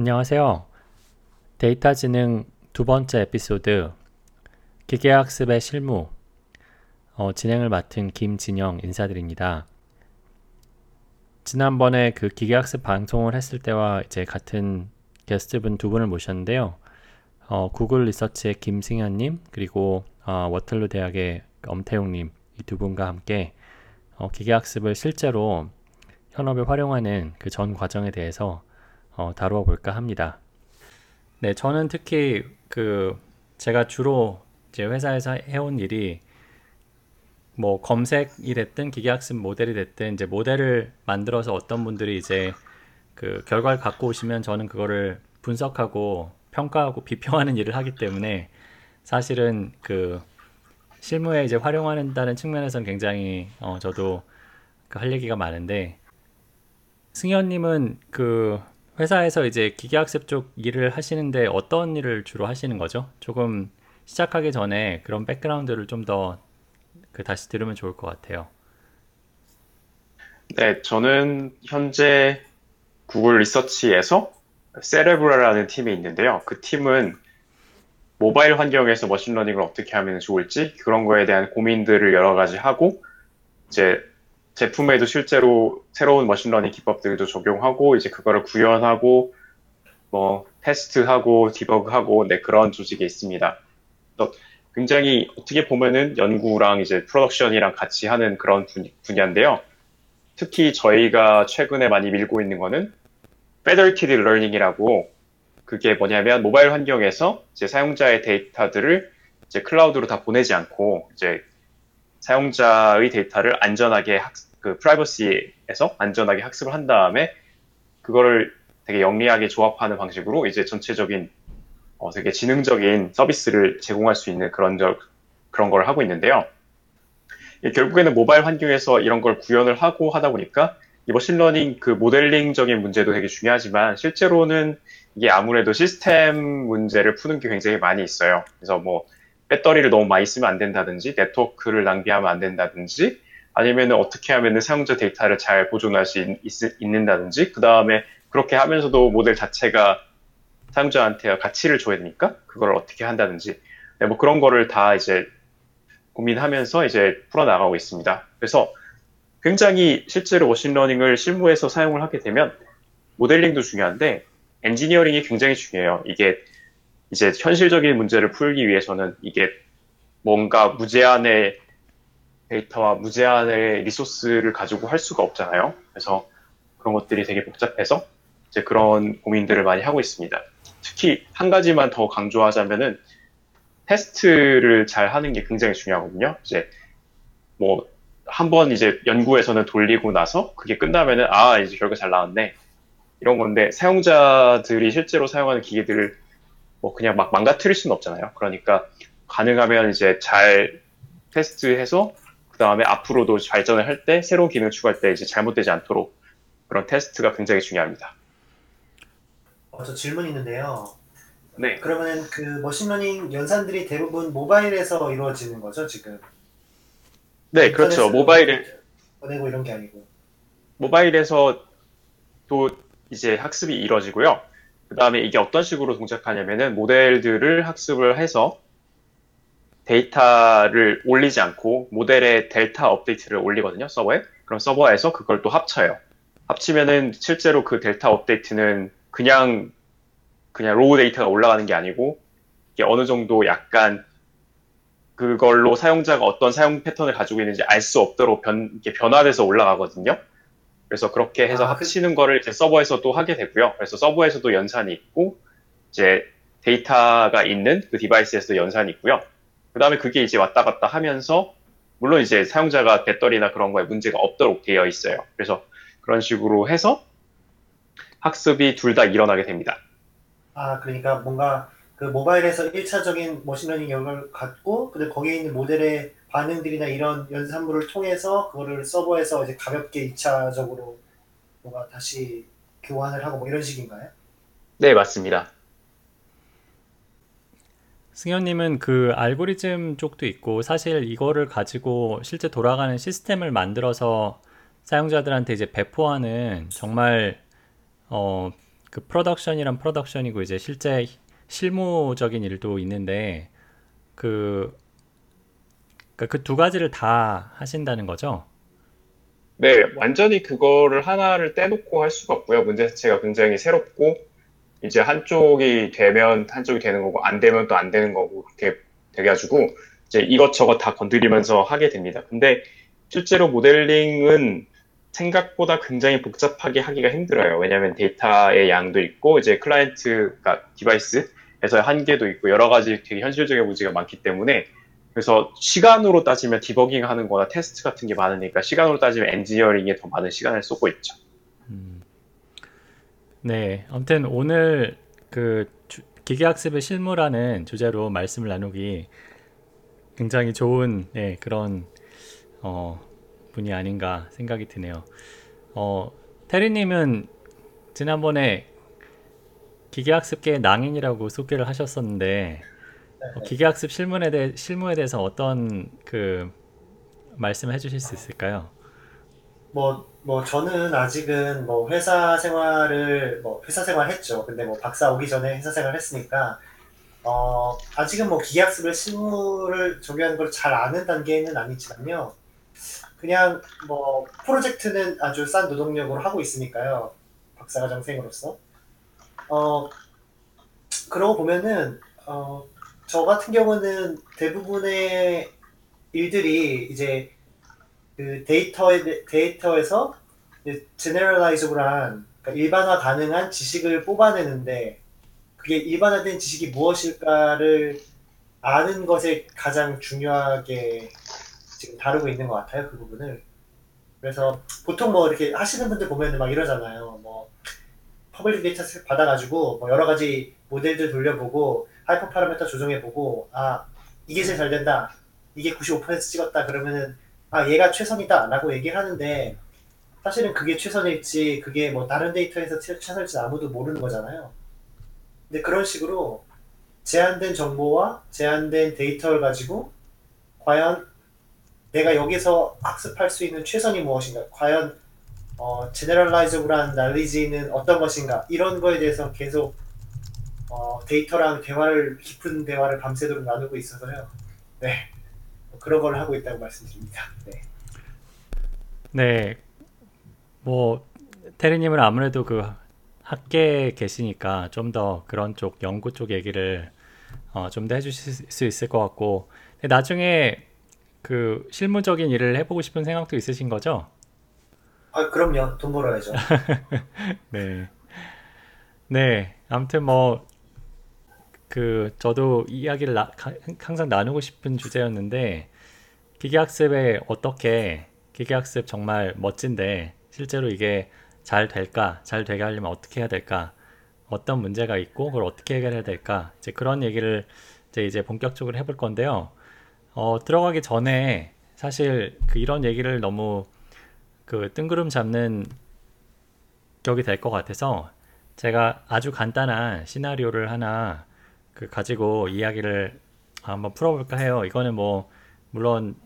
안녕하세요. 데이터 지능 두 번째 에피소드 기계학습의 실무 어, 진행을 맡은 김진영 인사드립니다. 지난번에 그 기계학습 방송을 했을 때와 이제 같은 게스트분 두 분을 모셨는데요. 어, 구글 리서치의 김승현님 그리고 어, 워틀루 대학의 엄태용님 이 두 분과 함께 어, 기계학습을 실제로 현업에 활용하는 그 전 과정에 대해서 어, 다루어 볼까 합니다. 네, 저는 특히 그 제가 주로 제 회사에서 해온 일이 뭐 검색이 됐든 기계학습 모델이 됐든 이제 모델을 만들어서 어떤 분들이 이제 그 결과를 갖고 오시면 저는 그거를 분석하고 평가하고 비평하는 일을 하기 때문에 사실은 그 실무에 이제 활용한다는 측면에서는 굉장히 어 저도 그할 얘기가 많은데 승연님은 그 회사에서 이제 기계학습 쪽 일을 하시는데 어떤 일을 주로 하시는 거죠? 조금 시작하기 전에 그런 background를 좀 더 그 다시 들으면 좋을 것 같아요. 네, 저는 현재 구글 리서치에서 Cerebra라는 팀이 있는데요. 그 팀은 모바일 환경에서 머신러닝을 어떻게 하면 좋을지 그런 거에 대한 고민들을 여러 가지 하고 이제 제품에도 실제로 새로운 machine learning 기법들도 적용하고 이제 그거를 구현하고 뭐 테스트하고 디버그하고 네 그런 조직에 있습니다. 굉장히 어떻게 보면은 연구랑 이제 production이랑 같이 하는 그런 분야인데요. 특히 저희가 최근에 많이 밀고 있는 거는 Federated Learning이라고 그게 뭐냐면 모바일 환경에서 이제 사용자의 데이터들을 이제 클라우드로 다 보내지 않고 이제 사용자의 데이터를 안전하게 학, 그 프라이버시에서 안전하게 학습을 한 다음에 그거를 되게 영리하게 조합하는 방식으로 이제 전체적인 어, 되게 지능적인 서비스를 제공할 수 있는 그런 저, 그런 걸 하고 있는데요. 결국에는 모바일 환경에서 이런 걸 구현을 하고 하다 보니까 이 machine learning 그 모델링적인 문제도 되게 중요하지만 실제로는 이게 아무래도 시스템 문제를 푸는 게 굉장히 많이 있어요. 그래서 뭐 배터리를 너무 많이 쓰면 안 된다든지 네트워크를 낭비하면 안 된다든지 아니면 어떻게 하면 사용자 데이터를 잘 보존할 수 있, 있 는다든지 그 다음에 그렇게 하면서도 모델 자체가 사용자한테 가치를 줘야 되니까 그걸 어떻게 한다든지 네, 뭐 그런 거를 다 이제 고민하면서 이제 풀어나가고 있습니다. 그래서 굉장히 실제로 machine learning을 실무에서 사용을 하게 되면 모델링도 중요한데 엔지니어링이 굉장히 중요해요. 이게 이제 현실적인 문제를 풀기 위해서는 이게 뭔가 무제한의 데이터와 무제한의 resource를 가지고 할 수가 없잖아요. 그래서 그런 것들이 되게 복잡해서 이제 그런 고민들을 많이 하고 있습니다. 특히 한 가지만 더 강조하자면은 테스트를 잘 하는 게 굉장히 중요하거든요. 이제 뭐 한번 이제 연구에서는 돌리고 나서 그게 끝나면은 아 이제 결과 잘 나왔네 이런 건데 사용자들이 실제로 사용하는 기계들을 뭐 그냥 막 망가뜨릴 수는 없잖아요. 그러니까 가능하면 이제 잘 테스트해서 다음에 앞으로도 발전을 할 때 새로운 기능을 추가할 때 이제 잘못되지 않도록 그런 테스트가 굉장히 중요합니다. 어, 저 질문 있는데요. 네. 그러면 그 machine learning 연산들이 대부분 모바일에서 이루어지는 거죠 지금? 네, 그렇죠. 모바일에 보내고 이런 게 아니고. 모바일에서 또 이제 학습이 이루어지고요. 그 다음에 이게 어떤 식으로 동작하냐면은 모델들을 학습을 해서 데이터를 올리지 않고 모델의 delta update를 올리거든요, 서버에. 그럼 서버에서 그걸 또 합쳐요. 합치면은 실제로 그 delta update는 그냥 그냥 raw data가 올라가는 게 아니고 이게 어느 정도 약간 그걸로 사용자가 어떤 사용 패턴을 가지고 있는지 알 수 없도록 변, 이게 변화돼서 올라가거든요. 그래서 그렇게 해서 아, 그 합치는 그... 거를 이제 서버에서 도 하게 되고요. 그래서 서버에서도 연산이 있고 이제 데이터가 있는 그 디바이스에서도 연산이 있고요. 그 다음에 그게 이제 왔다 갔다 하면서 물론 이제 사용자가 배터리나 그런 거에 문제가 없도록 되어 있어요. 그래서 그런 식으로 해서 학습이 둘 다 일어나게 됩니다. 아, 그러니까 뭔가 그 모바일에서 1차적인 machine learning 영역을 갖고, 근데 거기에 있는 모델의 반응들이나 이런 연산물을 통해서 그거를 서버에서 이제 가볍게 2차적으로 뭔가 다시 교환을 하고 뭐 이런 식인가요? 네, 맞습니다. 승연님은 그 알고리즘 쪽도 있고 사실 이거를 가지고 실제 돌아가는 시스템을 만들어서 사용자들한테 이제 배포하는 정말 어 그 프로덕션이란 프로덕션이고 이제 실제 실무적인 일도 있는데 그 그두 가지를 다 하신다는 거죠? 네, 완전히 그거를 하나를 떼놓고 할 수가 없고요. 문제 자체가 굉장히 새롭고, 이제 한쪽이 되면 한쪽이 되는 거고, 안 되면 또 안 되는 거고, 그렇게 돼가지고, 이제 이것저것 다 건드리면서 하게 됩니다. 근데 실제로 모델링은 생각보다 굉장히 복잡하게 하기가 힘들어요. 왜냐하면 데이터의 양도 있고, 이제 클라이언트가 device에서의 한계도 있고, 여러 가지 되게 현실적인 문제가 많기 때문에, 그래서 시간으로 따지면 디버깅 하는 거나 테스트 같은 게 많으니까 시간으로 따지면 엔지니어링에 더 많은 시간을 쏟고 있죠. 음. 네, 아무튼 오늘 그 주- 기계학습의 실무라는 주제로 말씀을 나누기 굉장히 좋은 네, 그런 어, 분이 아닌가 생각이 드네요. 어, 테리님은 지난번에 기계학습계의 낭인이라고 소개를 하셨었는데 어, 기계학습 실무에 대해 실무에 대해서 어떤 그 말씀을 해주실 수 있을까요? 뭐, 뭐, 저는 아직은 뭐 회사 생활을, 뭐 회사 생활 했죠. 근데 뭐 박사 오기 전에 회사 생활 했으니까, 어, 아직은 뭐 기계학습을 실무를 적용하는 걸 잘 아는 단계는 아니지만요. 그냥 뭐 프로젝트는 아주 싼 노동력으로 하고 있으니까요. 박사과정생으로서. 어, 그러고 보면은, 어, 저 같은 경우는 대부분의 일들이 이제 그 데이터에, 데이터에서 제너럴라이저블한 그러니까 일반화 가능한 지식을 뽑아내는데 그게 일반화된 지식이 무엇일까를 아는 것에 가장 중요하게 지금 다루고 있는 것 같아요 그 부분을. 그래서 보통 뭐 이렇게 하시는 분들 보면은 막 이러잖아요. 뭐 public data 받아가지고 뭐 여러 가지 모델들 돌려보고 hyper parameter 조정해보고 아 이게 제일 잘 된다. 이게 95% 찍었다. 그러면은 아 얘가 최선이다라고 얘기를 하는데 사실은 그게 최선일지 그게 뭐 다른 데이터에서 최- 최선일지 아무도 모르는 거잖아요. 근데 그런 식으로 제한된 정보와 제한된 데이터를 가지고 과연 내가 여기서 학습할 수 있는 최선이 무엇인가 과연 어, 제너럴라이저블한 날리지는 어떤 것인가 이런 거에 대해서 계속 어, 데이터랑 대화를 깊은 대화를 밤새도록 나누고 있어서요. 네. 그런 걸 하고 있다고 말씀드립니다. 네. 네, 뭐 테리님은 아무래도 그 학계에 계시니까 좀 더 그런 쪽 연구 쪽 얘기를 어, 좀 더 해주실 수 있을 것 같고 나중에 그 실무적인 일을 해보고 싶은 생각도 있으신 거죠? 아, 그럼요. 돈 벌어야죠. 네, 네, 아무튼 뭐 그 저도 이야기를 나- 가- 항상 나누고 싶은 주제였는데 기계학습에 어떻게 기계학습 정말 멋진데 실제로 이게 잘 될까? 잘 되게 하려면 어떻게 해야 될까? 어떤 문제가 있고 그걸 어떻게 해결해야 될까? 이제 그런 얘기를 이제 이제 본격적으로 해볼 건데요. 어, 들어가기 전에 사실 그 이런 얘기를 너무 그 뜬구름 잡는 격이 될 것 같아서 제가 아주 간단한 시나리오를 하나 그 가지고 이야기를 한번 풀어볼까 해요. 이거는 뭐 물론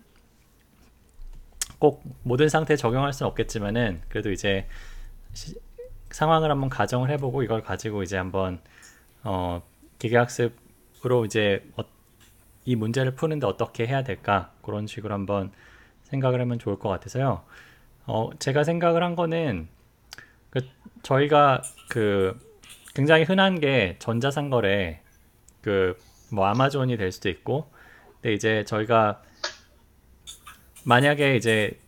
꼭 모든 상태에 적용할 수는 없겠지만은 그래도 이제 시- 상황을 한번 가정을 해보고 이걸 가지고 이제 한번 어, 기계학습으로 이제 어- 이 문제를 푸는데 어떻게 해야 될까 그런 식으로 한번 생각을 하면 좋을 것 같아서요. 어, 제가 생각을 한 거는 그 저희가 그 굉장히 흔한 게 전자상거래 그 뭐 아마존이 될 수도 있고 근데 이제 저희가 만약에 이제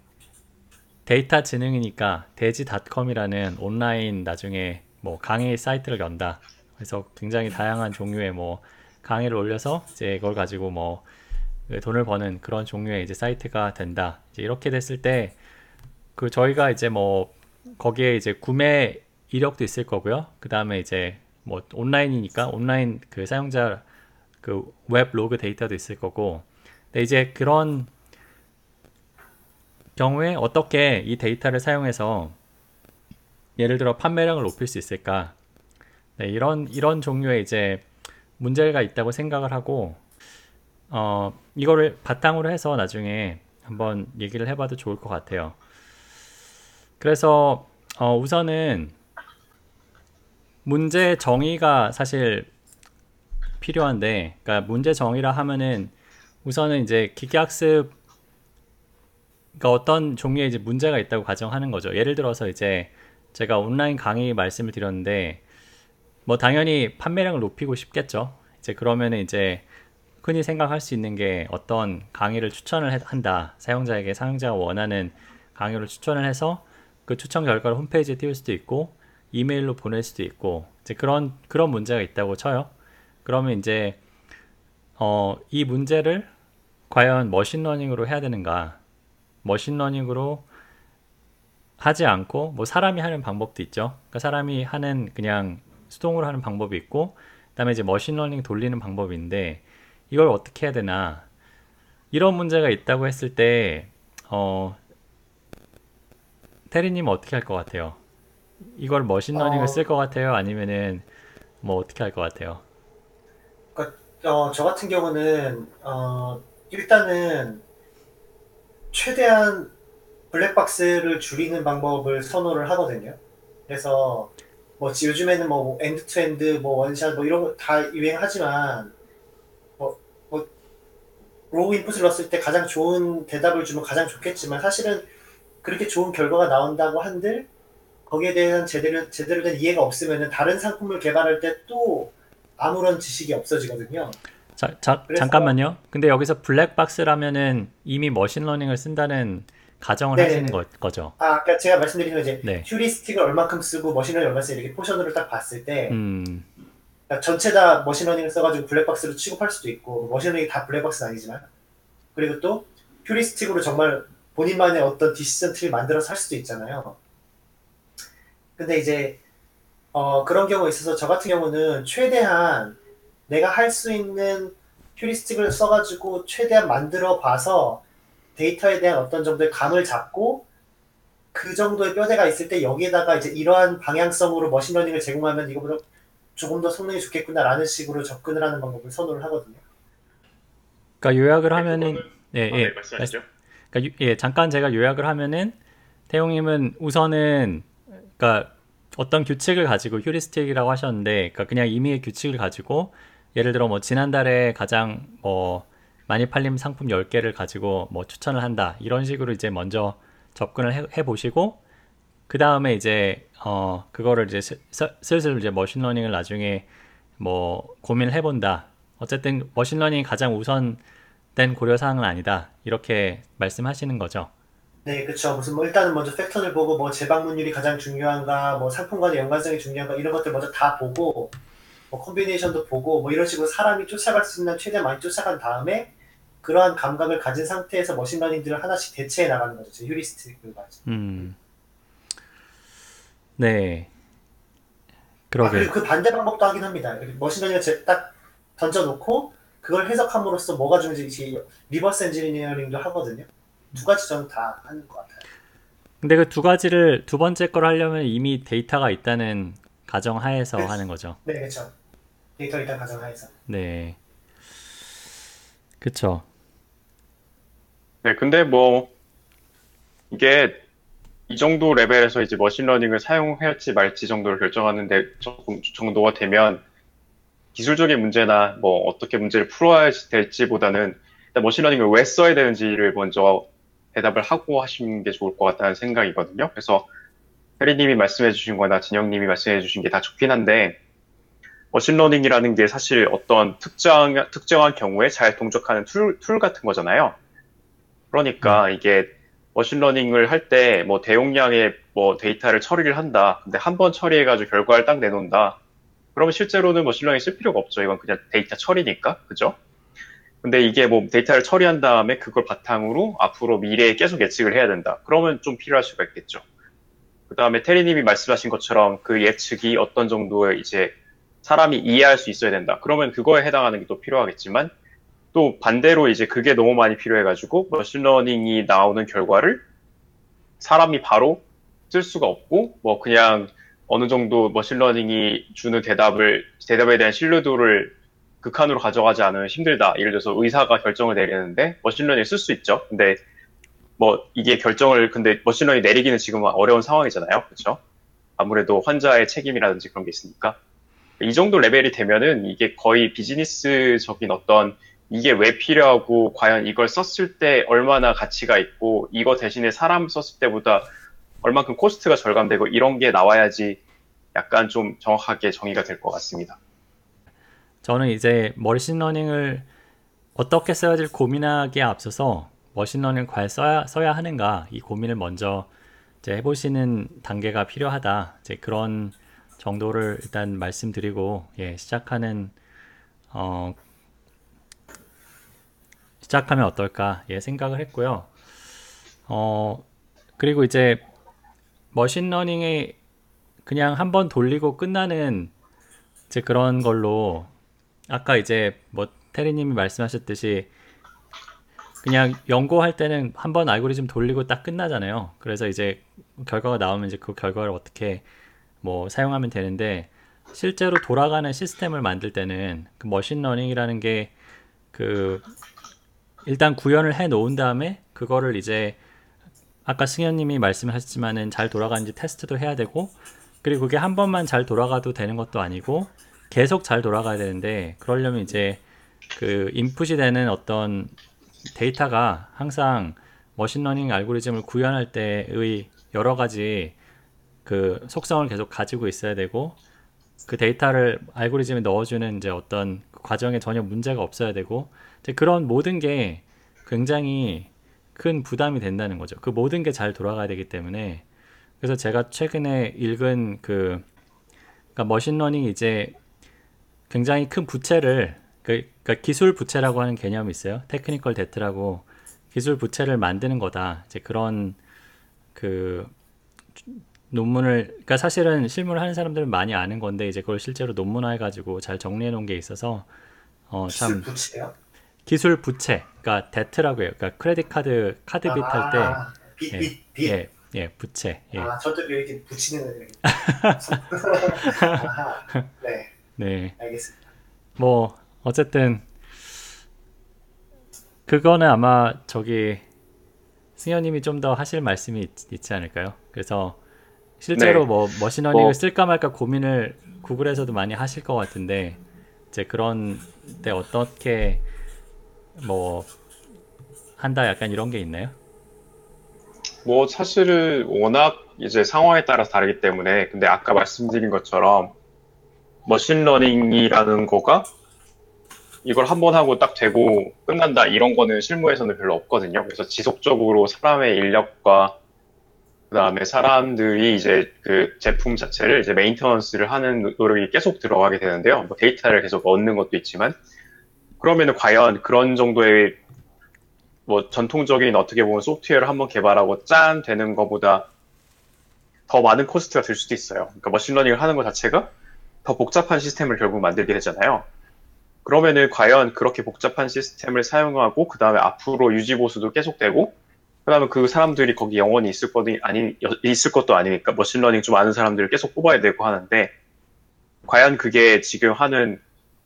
데이터 지능이니까 돼지닷컴이라는 온라인 나중에 뭐 강의 사이트를 연다. 그래서 굉장히 다양한 종류의 뭐 강의를 올려서 이제 이걸 가지고 뭐 돈을 버는 그런 종류의 이제 사이트가 된다. 이제 이렇게 됐을 때 그 저희가 이제 뭐 거기에 이제 구매 이력도 있을 거고요. 그 다음에 이제 뭐 온라인이니까 온라인 그 사용자 그 web log 데이터도 있을 거고. 근데 이제 그런 경우에 어떻게 이 데이터를 사용해서 예를 들어 판매량을 높일 수 있을까? 네, 이런 이런 종류의 이제 문제가 있다고 생각을 하고 어 이거를 바탕으로 해서 나중에 한번 얘기를 해봐도 좋을 것 같아요. 그래서 어, 우선은 문제 정의가 사실 필요한데, 그러니까 문제 정의라 하면은 우선은 이제 기계학습 그러니까 어떤 종류의 이제 문제가 있다고 가정하는 거죠. 예를 들어서 이제 제가 온라인 강의 말씀을 드렸는데 뭐 당연히 판매량을 높이고 싶겠죠. 이제 그러면은 이제 흔히 생각할 수 있는 게 어떤 강의를 추천을 해- 한다. 사용자에게 사용자가 원하는 강의를 추천을 해서 그 추천 결과를 홈페이지에 띄울 수도 있고 이메일로 보낼 수도 있고 이제 그런 그런 문제가 있다고 쳐요. 그러면 이제 어, 이 문제를 과연 machine learning으로 해야 되는가? machine learning으로 하지 않고 뭐 사람이 하는 방법도 있죠. 그러니까 사람이 하는 그냥 수동으로 하는 방법이 있고 그다음에 이제 machine learning 돌리는 방법인데 이걸 어떻게 해야 되나? 이런 문제가 있다고 했을 때 어, 테리님 어떻게 할 것 같아요? 이걸 machine learning을 어. 쓸것 같아요? 아니면은 뭐 어떻게 할 것 같아요? 어, 저 같은 경우는 어, 일단은 최대한 블랙박스를 줄이는 방법을 선호를 하거든요. 그래서 뭐 지- 요즘에는 뭐 end to end 뭐 one shot 뭐 이런 거 다 유행하지만 뭐, 뭐 raw input을 넣었을 때 가장 좋은 대답을 주면 가장 좋겠지만 사실은 그렇게 좋은 결과가 나온다고 한들 거기에 대한 제대로 제대로 된 이해가 없으면은 다른 상품을 개발할 때 또 아무런 지식이 없어지거든요. 자, 자, 잠깐만요. 근데 여기서 블랙박스라면은 이미 machine learning을 쓴다는 가정을 네네네. 하시는 거, 거죠. 아, 그러니까 제가 말씀드린 건 이제 네. heuristic을 얼만큼 쓰고 machine learning 얼마 쓰고 이렇게 포션으로 딱 봤을 때 음, 그러니까 전체 다 머신러닝을 써가지고 블랙박스로 취급할 수도 있고 machine learning이 다 블랙박스는 아니지만 그리고 또 heuristic으로 정말 본인만의 어떤 decision tree 만들어서 할 수도 있잖아요. 근데 이제 어, 그런 경우가 있어서 저 같은 경우는 최대한 내가 할 수 있는 heuristic을 써가지고 최대한 만들어 봐서 데이터에 대한 어떤 정도의 감을 잡고 그 정도의 뼈대가 있을 때 여기에다가 이제 이러한 방향성으로 machine learning을 제공하면 이거보다 조금 더 성능이 좋겠구나라는 식으로 접근을 하는 방법을 선호를 하거든요. 그러니까 요약을 하면은 그거는- 예, 아, 예. 네, 말씀하시죠. 그러니까 유- 예, 잠깐 제가 요약을 하면은 태용님은 우선은 그러니까 어떤 규칙을 가지고 휴리스틱이라고 하셨는데 그러니까 그냥 임의의 규칙을 가지고 예를 들어 뭐 지난달에 가장 뭐 많이 팔린 상품 10개를 가지고 뭐 추천을 한다. 이런 식으로 이제 먼저 접근을 해, 해 보시고 그 다음에 이제 어 그거를 이제 슬- 슬- 슬슬 이제 machine learning을 나중에 뭐 고민을 해본다. 어쨌든 machine learning이 가장 우선된 고려 사항은 아니다. 이렇게 말씀하시는 거죠. 네, 그렇죠. 무슨 뭐 일단은 먼저 패턴을 보고 뭐 재방문율이 가장 중요한가, 뭐 상품 간의 연관성이 중요한가 이런 것들 먼저 다 보고 뭐 combination도 보고 뭐 이런 식으로 사람이 쫓아갈 수 있는 한 최대한 많이 쫓아간 다음에 그러한 감각을 가진 상태에서 machine learning들을 하나씩 대체해 나가는 거죠. 제 heuristic을 가지고. 음. 네. 아, 그러게. 그리고 그 반대 방법도 하긴 합니다. machine learning을 제- 딱 던져놓고 그걸 해석함으로써 뭐가 중요한지 reverse engineering도 하거든요. 두 가지 저는 다 하는 것 같아요. 근데 그 두 가지를 두 번째 걸 하려면 이미 데이터가 있다는 가정 하에서 그렇죠. 하는 거죠. 네, 그렇죠. 데이터 일단 가정하에서. 네. 그쵸. 네, 근데 뭐 이게 이 정도 레벨에서 이제 machine learning을 사용할지 말지 정도를 결정하는데 조금 정도가 되면 기술적인 문제나 뭐 어떻게 문제를 풀어야 될지보다는 일단 machine learning을 왜 써야 되는지를 먼저 대답을 하고 하시는 게 좋을 것 같다는 생각이거든요. 그래서 테리님이 말씀해 주신 거나 진영님이 말씀해 주신 게 다 좋긴 한데 machine learning이라는 게 사실 어떤 특정, 특정한 경우에 잘 동작하는 tool, tool 같은 거잖아요. 그러니까 이게 machine learning을 할 때 뭐 대용량의 뭐 데이터를 처리를 한다. 근데 한 번 처리해가지고 결과를 딱 내놓는다. 그러면 실제로는 machine learning 쓸 필요가 없죠. 이건 그냥 데이터 처리니까. 그죠? 근데 이게 뭐 데이터를 처리한 다음에 그걸 바탕으로 앞으로 미래에 계속 예측을 해야 된다. 그러면 좀 필요할 수가 있겠죠. 그 다음에 테리님이 말씀하신 것처럼 그 예측이 어떤 정도의 이제 사람이 이해할 수 있어야 된다. 그러면 그거에 해당하는 게 또 필요하겠지만 또 반대로 이제 그게 너무 많이 필요해가지고 machine learning이 나오는 결과를 사람이 바로 쓸 수가 없고 뭐 그냥 어느 정도 machine learning이 주는 대답을 대답에 대한 신뢰도를 극한으로 가져가지 않으면 힘들다. 예를 들어서 의사가 결정을 내리는데 machine learning 쓸 수 있죠. 근데 뭐 이게 결정을 근데 machine learning 내리기는 지금 어려운 상황이잖아요. 그렇죠? 아무래도 환자의 책임이라든지 그런 게 있으니까 이 정도 레벨이 되면은 이게 거의 비즈니스적인 어떤 이게 왜 필요하고 과연 이걸 썼을 때 얼마나 가치가 있고 이거 대신에 사람 썼을 때보다 얼만큼 cost가 절감되고 이런 게 나와야지 약간 좀 정확하게 정의가 될 것 같습니다. 저는 이제 machine learning을 어떻게 써야 될 고민하기에 앞서서 machine learning을 과연 써야, 써야 하는가 이 고민을 먼저 이제 해보시는 단계가 필요하다. 이제 그런 정도를 일단 말씀드리고 예, 시작하는 어, 시작하면 어떨까 예, 생각을 했고요. 어, 그리고 이제 머신러닝에 그냥 한 번 돌리고 끝나는 이제 그런 걸로 아까 이제 뭐 테리님이 말씀하셨듯이 그냥 연구할 때는 한 번 알고리즘 돌리고 딱 끝나잖아요. 그래서 이제 결과가 나오면 이제 그 결과를 어떻게 뭐 사용하면 되는데 실제로 돌아가는 시스템을 만들 때는 그 machine learning이라는 게 그 일단 구현을 해 놓은 다음에 그거를 이제 아까 승연님이 말씀하셨지만은 잘 돌아가는지 테스트도 해야 되고 그리고 그게 한 번만 잘 돌아가도 되는 것도 아니고 계속 잘 돌아가야 되는데 그러려면 이제 그 input이 되는 어떤 데이터가 항상 machine learning 알고리즘을 구현할 때의 여러 가지 그 속성을 계속 가지고 있어야 되고 그 데이터를 알고리즘에 넣어주는 이제 어떤 그 과정에 전혀 문제가 없어야 되고 이제 그런 모든 게 굉장히 큰 부담이 된다는 거죠. 그 모든 게 잘 돌아가야 되기 때문에 그래서 제가 최근에 읽은 그 그러니까 machine learning이 이제 굉장히 큰 부채를 그, 그러니까 기술 부채라고 하는 개념이 있어요. technical debt라고 기술 부채를 만드는 거다. 이제 그런 그 논문을 그러니까 사실은 실무를 하는 사람들은 많이 아는 건데 이제 그걸 실제로 논문화해 가지고 잘 정리해 놓은 게 있어서 어 참? 기술 부채 그러니까 debt라고 해요. 그러니까 credit card 카드 빚 할때 아, 빚, 예, 빚, 빚. 예, 예, 부채. 예. 아, 저도 이렇게 붙이는. 아하, 네, 네. 알겠습니다. 뭐 어쨌든 그거는 아마 저기 승연님이 좀 더 하실 말씀이 있, 지 않을까요? 그래서 실제로 네. 뭐 machine learning을 뭐- 쓸까 말까 고민을 구글에서도 많이 하실 것 같은데 이제 그런 때 어떻게 뭐 한다 약간 이런 게 있나요? 뭐 사실은 워낙 이제 상황에 따라서 다르기 때문에 근데 아까 말씀드린 것처럼 machine learning이라는 거가 이걸 한 번 하고 딱 되고 끝난다 이런 거는 실무에서는 별로 없거든요. 그래서 지속적으로 사람의 인력과 그다음에 사람들이 이제 그 제품 자체를 이제 maintenance를 하는 노력이 계속 들어가게 되는데요. 뭐 데이터를 계속 얻는 것도 있지만 그러면은 과연 그런 정도의 뭐 전통적인 어떻게 보면 소프트웨어를 한번 개발하고 짠 되는 것보다 더 많은 코스트가 들 수도 있어요. 그러니까 machine learning을 하는 것 자체가 더 복잡한 시스템을 결국 만들게 되잖아요. 그러면은 과연 그렇게 복잡한 시스템을 사용하고 그 다음에 앞으로 유지 보수도 계속되고 그 다음에 그 사람들이 거기 영원히 있을 것도 아니 있을 것도 아니니까 machine learning 좀 아는 사람들을 계속 뽑아야 되고 하는데 과연 그게 지금 하는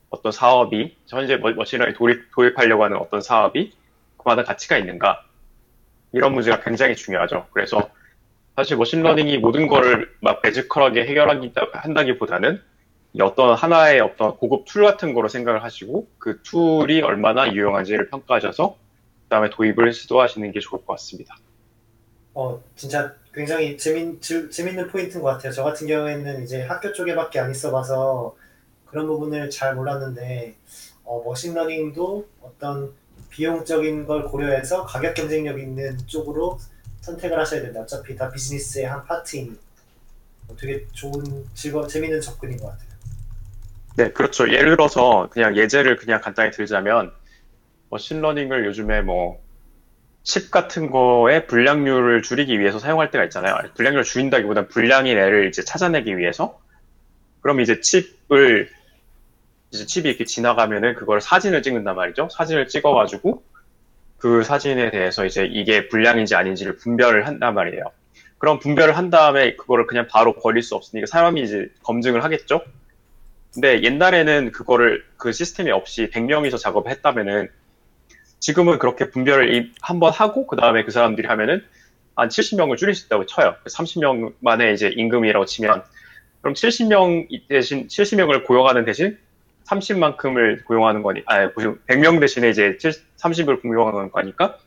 어떤 사업이 현재 머- machine learning 도입, 도입하려고 하는 어떤 사업이 그만한 가치가 있는가 이런 문제가 굉장히 중요하죠. 그래서 사실 machine learning이 모든 거를 막 magical하게 해결한다기보다는 이 어떤 하나의 어떤 고급 tool 같은 거로 생각을 하시고 그 tool이 얼마나 유용한지를 평가하셔서 그 다음에 도입을 시도하시는 게 좋을 것 같습니다. 어, 진짜 굉장히 재밌, 질- 재밌는 포인트인 것 같아요. 저 같은 경우에는 이제 학교 쪽에밖에 안 있어봐서 그런 부분을 잘 몰랐는데, 어, machine learning도 어떤 비용적인 걸 고려해서 가격 경쟁력 있는 쪽으로 선택을 하셔야 된다. 어차피 다 비즈니스의 한 파트이니. 어, 되게 좋은, 즐거, 재밌는 접근인 것 같아요. 네, 그렇죠. 예를 들어서 그냥 예제를 그냥 간단히 들자면 machine learning을 요즘에 뭐 칩 같은 거의 불량률을 줄이기 위해서 사용할 때가 있잖아요. 불량률을 줄인다기보다는 불량인 애를 이제 찾아내기 위해서 그럼 이제 칩을 이제 칩이 이렇게 지나가면은 그걸 사진을 찍는단 말이죠. 사진을 찍어가지고 그 사진에 대해서 이제 이게 불량인지 아닌지를 분별을 한단 말이에요. 그럼 분별을 한 다음에 그거를 그냥 바로 버릴 수 없으니까 사람이 이제 검증을 하겠죠. 근데 옛날에는 그거를 그 시스템이 없이 100명이서 작업을 했다면은 지금은 그렇게 분별을 한 번 하고 그 다음에 그 사람들이 하면은 한 70명을 줄일 수 있다고 쳐요. 30명 만에 이제 임금이라고 치면 그럼 70명 대신 70명을 고용하는 대신 30만큼을 고용하는 거니, 아, 100명 대신에 이제 30을 고용하는 거니까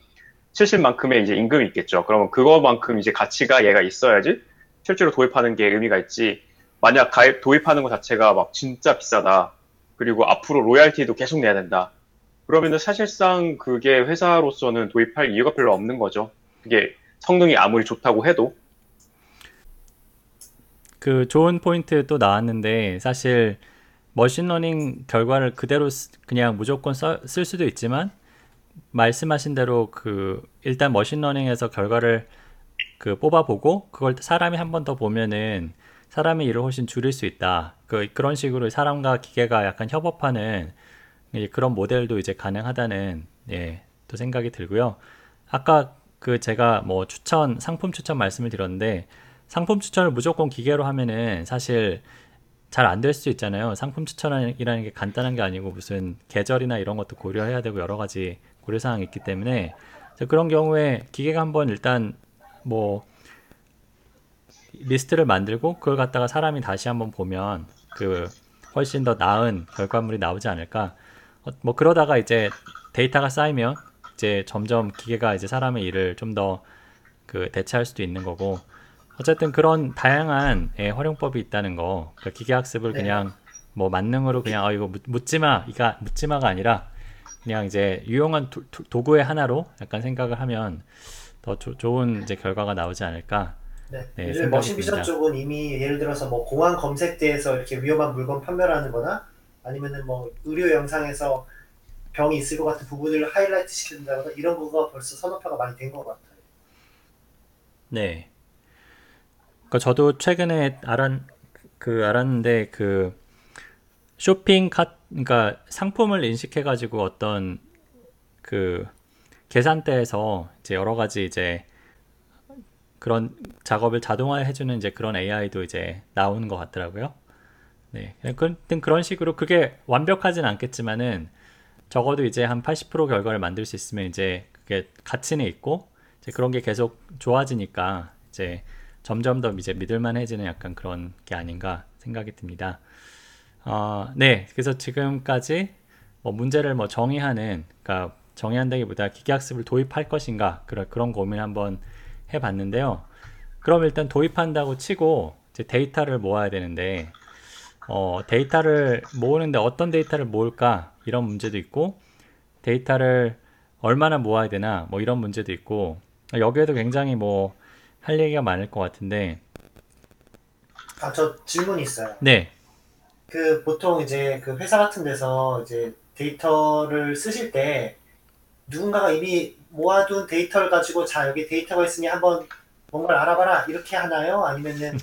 70만큼의 이제 임금이 있겠죠. 그러면 그거만큼 이제 가치가 얘가 있어야지 실제로 도입하는 게 의미가 있지. 만약 가입 도입하는 것 자체가 막 진짜 비싸다. 그리고 앞으로 로얄티도 계속 내야 된다. 그러면은 사실상 그게 회사로서는 도입할 이유가 별로 없는 거죠. 그게 성능이 아무리 좋다고 해도. 그 좋은 포인트 또 나왔는데 사실 machine learning 결과를 그대로 그냥 무조건 써, 쓸 수도 있지만 말씀하신 대로 그 일단 machine learning에서 결과를 그 뽑아보고 그걸 사람이 한 번 더 보면은 사람의 일을 훨씬 줄일 수 있다. 그 그런 식으로 사람과 기계가 약간 협업하는 그런 모델도 이제 가능하다는 예, 또 생각이 들고요. 아까 그 제가 뭐 추천 상품 추천 말씀을 드렸는데 상품 추천을 무조건 기계로 하면은 사실 잘 안 될 수 있잖아요. 상품 추천이라는 게 간단한 게 아니고 무슨 계절이나 이런 것도 고려해야 되고 여러 가지 고려 사항이 있기 때문에 그런 경우에 기계가 한번 일단 뭐 리스트를 만들고 그걸 갖다가 사람이 다시 한번 보면 그 훨씬 더 나은 결과물이 나오지 않을까. 어, 뭐 그러다가 이제 데이터가 쌓이면 이제 점점 기계가 이제 사람의 일을 좀 더 그 대체할 수도 있는 거고 어쨌든 그런 다양한 예, 활용법이 있다는 거. 그 기계 학습을 네. 그냥 뭐 만능으로 그냥 아 이거 묻지마 이가 묻지마가 아니라 그냥 이제 유용한 도, 구의 하나로 약간 생각을 하면 더 조, 좋은 이제 결과가 나오지 않을까. 네. 네 요즘 머신 비전 쪽은 이미 예를 들어서 뭐 공항 검색대에서 이렇게 위험한 물건 판별하는 거나 아니면은 뭐 의료 영상에서 병이 있을 것 같은 부분을 하이라이트 시킨다거나 이런 거가 벌써 선호파가 많이 된 것 같아요. 네. 그 저도 최근에 알았 그 알았는데 그 쇼핑 카 그러니까 상품을 인식해 가지고 어떤 그 계산대에서 이제 여러 가지 이제 그런 작업을 자동화해 주는 이제 그런 AI도 이제 나오는 것 같더라고요. 네. 그런 그런 식으로 그게 완벽하진 않겠지만은 적어도 이제 한 80% 결과를 만들 수 있으면 이제 그게 가치는 있고 이제 그런 게 계속 좋아지니까 이제 점점 더 이제 믿을만해지는 약간 그런 게 아닌가 생각이 듭니다. 어, 네, 그래서 지금까지 뭐 문제를 뭐 정의하는, 그러니까 정의한다기보다 기계학습을 도입할 것인가 그런 그런 고민 한번 해봤는데요. 그럼 일단 도입한다고 치고 이제 데이터를 모아야 되는데 어, 데이터를 모으는데 어떤 데이터를 모을까 이런 문제도 있고 데이터를 얼마나 모아야 되나 뭐 이런 문제도 있고 여기에도 굉장히 뭐 할 얘기가 많을 것 같은데 아 저 질문이 있어요. 네. 그 보통 이제 그 회사 같은 데서 이제 데이터를 쓰실 때 누군가가 이미 모아둔 데이터를 가지고 자 여기 데이터가 있으니 한번 뭔가를 알아봐라 이렇게 하나요? 아니면은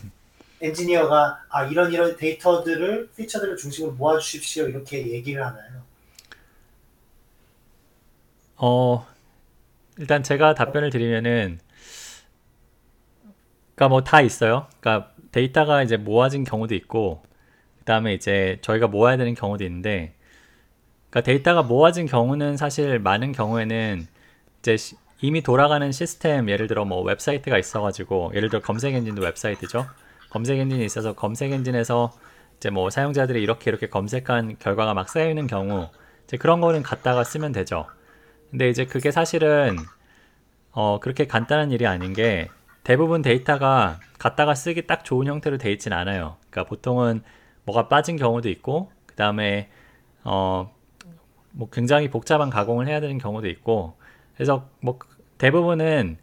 엔지니어가 아 이런 이런 데이터들을 피처들을 중심으로 모아 주십시오 이렇게 얘기를 하나요? 어 일단 제가 답변을 드리면은 그러니까 뭐 다 있어요. 그러니까 데이터가 이제 모아진 경우도 있고 그 다음에 이제 저희가 모아야 되는 경우도 있는데, 그러니까 데이터가 모아진 경우는 사실 많은 경우에는 이제 시, 이미 돌아가는 시스템, 예를 들어 뭐 웹사이트가 있어가지고, 예를 들어 검색 엔진도 웹사이트죠. 검색 엔진이 있어서 검색 엔진에서 이제 뭐 사용자들이 이렇게 이렇게 검색한 결과가 막 쌓이는 경우, 이제 그런 거는 갖다가 쓰면 되죠. 근데 이제 그게 사실은 어, 그렇게 간단한 일이 아닌 게 대부분 데이터가 갖다가 쓰기 딱 좋은 형태로 돼 있진 않아요. 그러니까 보통은 뭐가 빠진 경우도 있고 그 다음에 어 뭐 굉장히 복잡한 가공을 해야 되는 경우도 있고 그래서 뭐 대부분은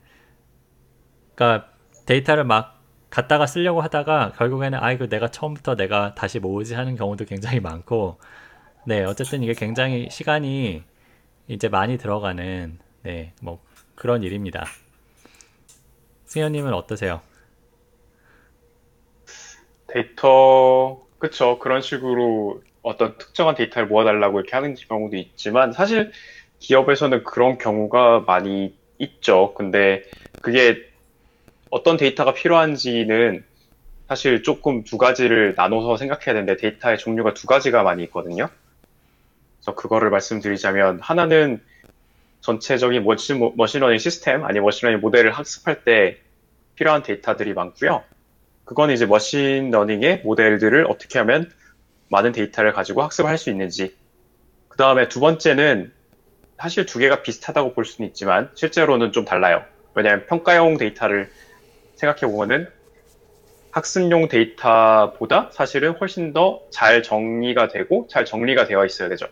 그러니까 데이터를 막 갖다가 쓰려고 하다가 결국에는 아 이거 내가 처음부터 내가 다시 모으지 하는 경우도 굉장히 많고 네 어쨌든 이게 굉장히 시간이 이제 많이 들어가는 네 뭐 그런 일입니다. 승현님은 어떠세요? 데이터 그쵸. 그런 식으로 어떤 특정한 데이터를 모아달라고 이렇게 하는 경우도 있지만 사실 기업에서는 그런 경우가 많이 있죠. 근데 그게 어떤 데이터가 필요한지는 사실 조금 두 가지를 나눠서 생각해야 되는데 데이터의 종류가 두 가지가 많이 있거든요. 그래서 그거를 말씀드리자면 하나는 전체적인 machine, machine learning 시스템 아니 machine learning 모델을 학습할 때 필요한 데이터들이 많고요. 그건 이제 machine learning의 모델들을 어떻게 하면 많은 데이터를 가지고 학습을 할 수 있는지. 그 다음에 두 번째는 사실 두 개가 비슷하다고 볼 수는 있지만 실제로는 좀 달라요. 왜냐하면 평가용 데이터를 생각해 보면은 학습용 데이터보다 사실은 훨씬 더 잘 정리가 되고 잘 정리가 되어 있어야 되죠.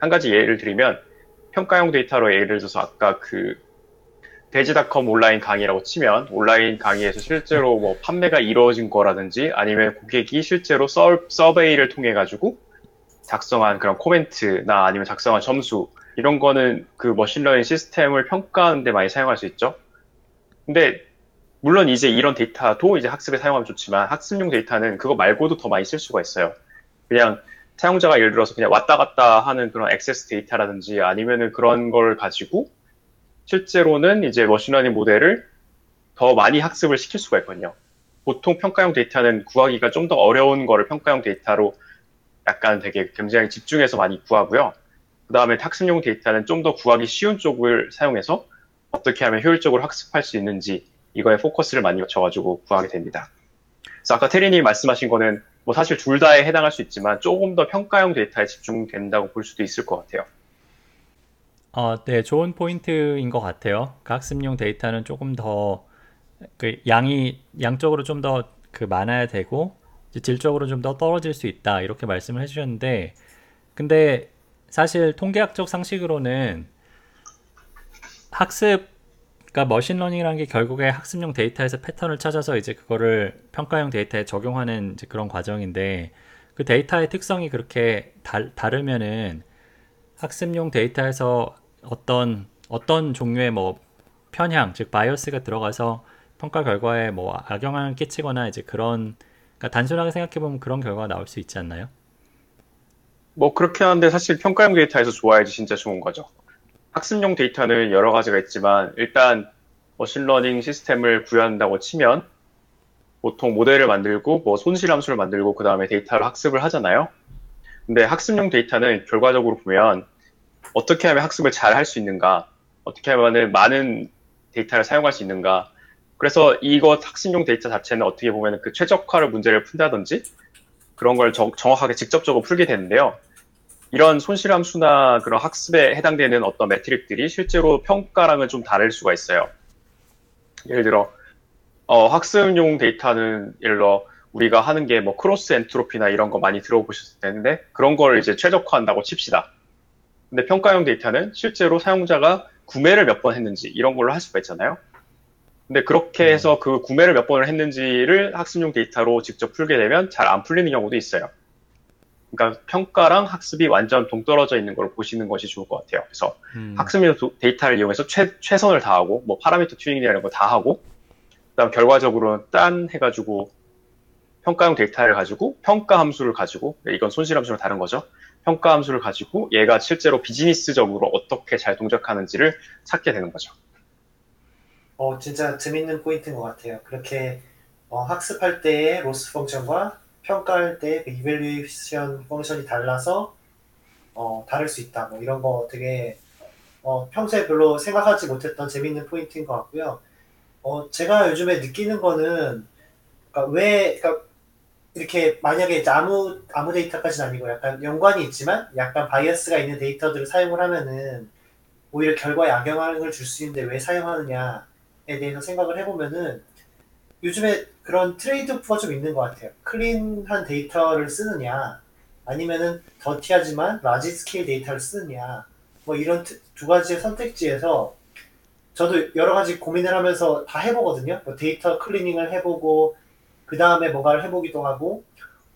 한 가지 예를 들면 평가용 데이터로 예를 들어서 아까 그 돼지닷컴 온라인 강의라고 치면 온라인 강의에서 실제로 뭐 판매가 이루어진 거라든지 아니면 고객이 실제로 서, survey를 통해 가지고 작성한 그런 코멘트나 아니면 작성한 점수 이런 거는 그 machine learning 시스템을 평가하는 데 많이 사용할 수 있죠. 근데 물론 이제 이런 데이터도 이제 학습에 사용하면 좋지만 학습용 데이터는 그거 말고도 더 많이 쓸 수가 있어요. 그냥 사용자가 예를 들어서 그냥 왔다 갔다 하는 그런 액세스 데이터라든지 아니면은 그런 걸 가지고 실제로는 이제 machine learning 모델을 더 많이 학습을 시킬 수가 있거든요. 보통 평가용 데이터는 구하기가 좀 더 어려운 거를 평가용 데이터로 약간 되게 굉장히 집중해서 많이 구하고요. 그 다음에 학습용 데이터는 좀 더 구하기 쉬운 쪽을 사용해서 어떻게 하면 효율적으로 학습할 수 있는지 이거에 포커스를 많이 맞춰가지고 구하게 됩니다. 그래서 아까 테리님 말씀하신 거는 뭐 사실 둘 다에 해당할 수 있지만 조금 더 평가형 데이터에 집중된다고 볼 수도 있을 것 같아요. 어, 네, 좋은 포인트인 것 같아요. 그 학습용 데이터는 조금 더 그 양이 양적으로 좀 더 그 많아야 되고 질적으로 좀 더 떨어질 수 있다 이렇게 말씀을 해주셨는데 근데 사실 통계학적 상식으로는 학습 그러니까 machine learning이라는 게 결국에 학습용 데이터에서 패턴을 찾아서 이제 그거를 평가용 데이터에 적용하는 이제 그런 과정인데 그 데이터의 특성이 그렇게 달, 다르면은 학습용 데이터에서 어떤 어떤 종류의 뭐 편향 즉 바이어스가 들어가서 평가 결과에 뭐 악영향을 끼치거나 이제 그런 그러니까 단순하게 생각해 보면 그런 결과가 나올 수 있지 않나요? 뭐 그렇게 하는데 사실 평가용 데이터에서 좋아야지 진짜 좋은 거죠. 학습용 데이터는 여러 가지가 있지만 일단 machine learning 시스템을 구현한다고 치면 보통 모델을 만들고 뭐 손실 함수를 만들고 그 다음에 데이터를 학습을 하잖아요. 근데 학습용 데이터는 결과적으로 보면 어떻게 하면 학습을 잘 할 수 있는가, 어떻게 하면 많은 데이터를 사용할 수 있는가. 그래서 이것 학습용 데이터 자체는 어떻게 보면 그 최적화를 문제를 푼다든지 그런 걸 정, 정확하게 직접적으로 풀게 되는데요. 이런 손실함수나 그런 학습에 해당되는 어떤 metric들이 실제로 평가랑은 좀 다를 수가 있어요. 예를 들어 어, 학습용 데이터는 예를 들어 우리가 하는 게 뭐 cross entropy나 이런 거 많이 들어보셨을 텐데 그런 걸 이제 최적화한다고 칩시다. 근데 평가용 데이터는 실제로 사용자가 구매를 몇 번 했는지 이런 걸로 할 수가 있잖아요. 근데 그렇게 음. 해서 그 구매를 몇 번을 했는지를 학습용 데이터로 직접 풀게 되면 잘 안 풀리는 경우도 있어요. 그러니까 평가랑 학습이 완전 동떨어져 있는 걸 보시는 것이 좋을 것 같아요. 그래서 음. 학습용 데이터를 이용해서 최, 최선을 다하고 뭐 parameter tuning이나 이런 거 다 하고 그다음 결과적으로는 딱 해가지고 평가용 데이터를 가지고 평가 함수를 가지고 이건 손실 함수랑 다른 거죠. 평가 함수를 가지고 얘가 실제로 비즈니스적으로 어떻게 잘 동작하는지를 찾게 되는 거죠. 어, 진짜 재밌는 포인트인 것 같아요. 그렇게 어, 학습할 때의 loss function과 평가할 그 evaluation function이 달라서 어, 다를 수 있다. 뭐 이런 거 되게 어, 평소에 별로 생각하지 못했던 재밌는 포인트인 것 같고요. 어, 제가 요즘에 느끼는 거는 그러니까 왜 그러니까 이렇게 만약에 아무 아무 데이터까지는 아니고 약간 연관이 있지만 약간 bias가 있는 데이터들을 사용을 하면은 오히려 결과에 악영향을 줄 수 있는데 왜 사용하느냐에 대해서 생각을 해보면은 요즘에 그런 trade-off가 좀 있는 것 같아요. clean한 데이터를 쓰느냐 아니면은 dirty하지만 large scale 데이터를 쓰느냐 뭐 이런 트- 두 가지의 선택지에서 저도 여러 가지 고민을 하면서 다 해보거든요. 뭐 data cleaning을 해보고 그 다음에 뭔가를 해보기도 하고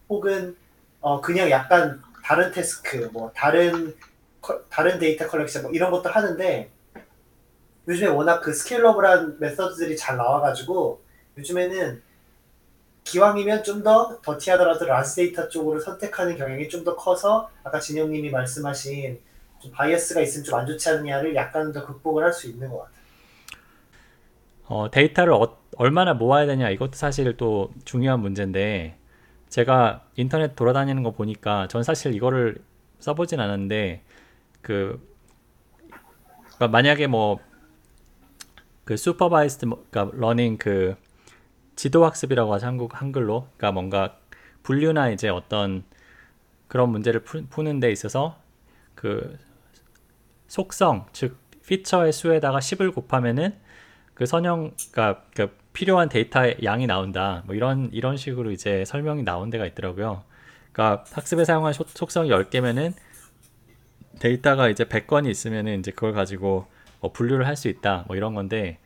혹은 어 그냥 약간 다른 task 뭐 다른 커- 다른 data collection 뭐 이런 것도 하는데 요즘에 워낙 그 scalable한 method들이 잘 나와가지고 요즘에는 기왕이면 좀 더 dirty하더라도 large data 쪽으로 선택하는 경향이 좀 더 커서 아까 진영님이 말씀하신 좀 bias가 있으면 좀 안 좋지 않느냐를 약간 더 극복을 할 수 있는 것 같아요. 어, 데이터를 어- 얼마나 모아야 되냐 이것도 사실 또 중요한 문제인데 제가 인터넷 돌아다니는 거 보니까 전 사실 이거를 써보진 않았는데 그 그러니까 만약에 뭐 그 supervised 뭐, 그러니까 learning 그 지도 학습이라고 하죠 한국 한글로. 그러니까 뭔가 분류나 이제 어떤 그런 문제를 푸, 푸는 데 있어서 그 속성 즉 피처의 수에다가 10을 곱하면은 그 선형 그러니까 그 필요한 데이터의 양이 나온다. 뭐 이런 이런 식으로 이제 설명이 나온 데가 있더라고요. 그러니까 학습에 사용한 속- 속성이 10개면은 데이터가 이제 100건이 있으면은 이제 그걸 가지고 뭐 분류를 할 수 있다. 뭐 이런 건데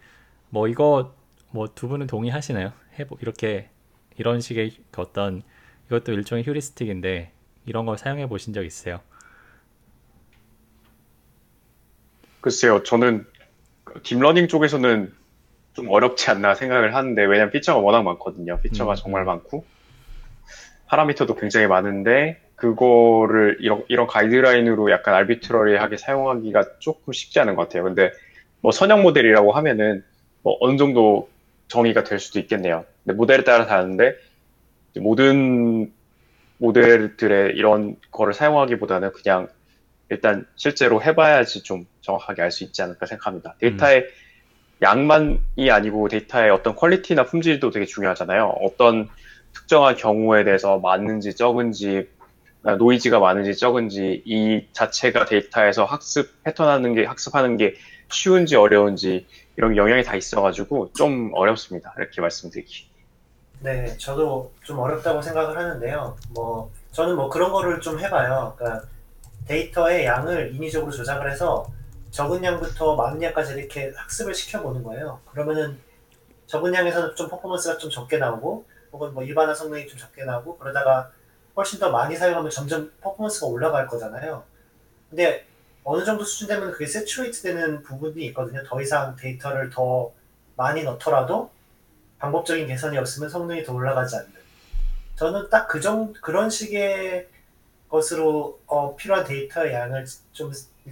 뭐 이거 뭐 두 분은 동의하시나요? 해보 이렇게 이런 식의 그 어떤 이것도 일종의 heuristic인데 이런 걸 사용해 보신 적 있어요? 글쎄요, 저는 deep learning 쪽에서는 좀 어렵지 않나 생각을 하는데, 왜냐면 feature가 워낙 많거든요. feature가 음, 정말 음. 많고, parameter도 굉장히 많은데, 그거를 이런, 이런 가이드라인으로 약간 arbitrary하게 사용하기가 조금 쉽지 않은 것 같아요. 근데 뭐 선형 모델이라고 하면은 뭐 어느 정도 정의가 될 수도 있겠네요. 근데 모델에 따라 다른데, 모든 모델들의 이런 거를 사용하기보다는 그냥 일단 실제로 해봐야지 좀 정확하게 알 수 있지 않을까 생각합니다. 데이터의 양만이 아니고 데이터의 어떤 quality나 품질도 되게 중요하잖아요. 어떤 특정한 경우에 대해서 많은지 적은지 아, 노이즈가 많은지 적은지 이 자체가 데이터에서 학습 패턴하는 게 학습하는 게 쉬운지 어려운지 이런 영향이 다 있어가지고 좀 어렵습니다. 이렇게 말씀드리기. 네, 저도 좀 어렵다고 생각을 하는데요. 뭐 저는 뭐 그런 거를 좀 해봐요. 그러니까 데이터의 양을 인위적으로 조작을 해서 적은 양부터 많은 양까지 이렇게 학습을 시켜보는 거예요. 그러면은 적은 양에서는 좀 퍼포먼스가 좀 적게 나오고 혹은 뭐 일반화 성능이 좀 적게 나오고 그러다가 훨씬 더 많이 사용하면 점점 퍼포먼스가 올라갈 거잖아요. 근데 어느 정도 수준 되면 그게 saturate 되는 부분이 있거든요. 더 이상 데이터를 더 많이 넣더라도 방법적인 개선이 없으면 성능이 더 올라가지 않는. 저는 딱 그 정, 그런 식의 것으로 어, 필요한 데이터의 양을 좀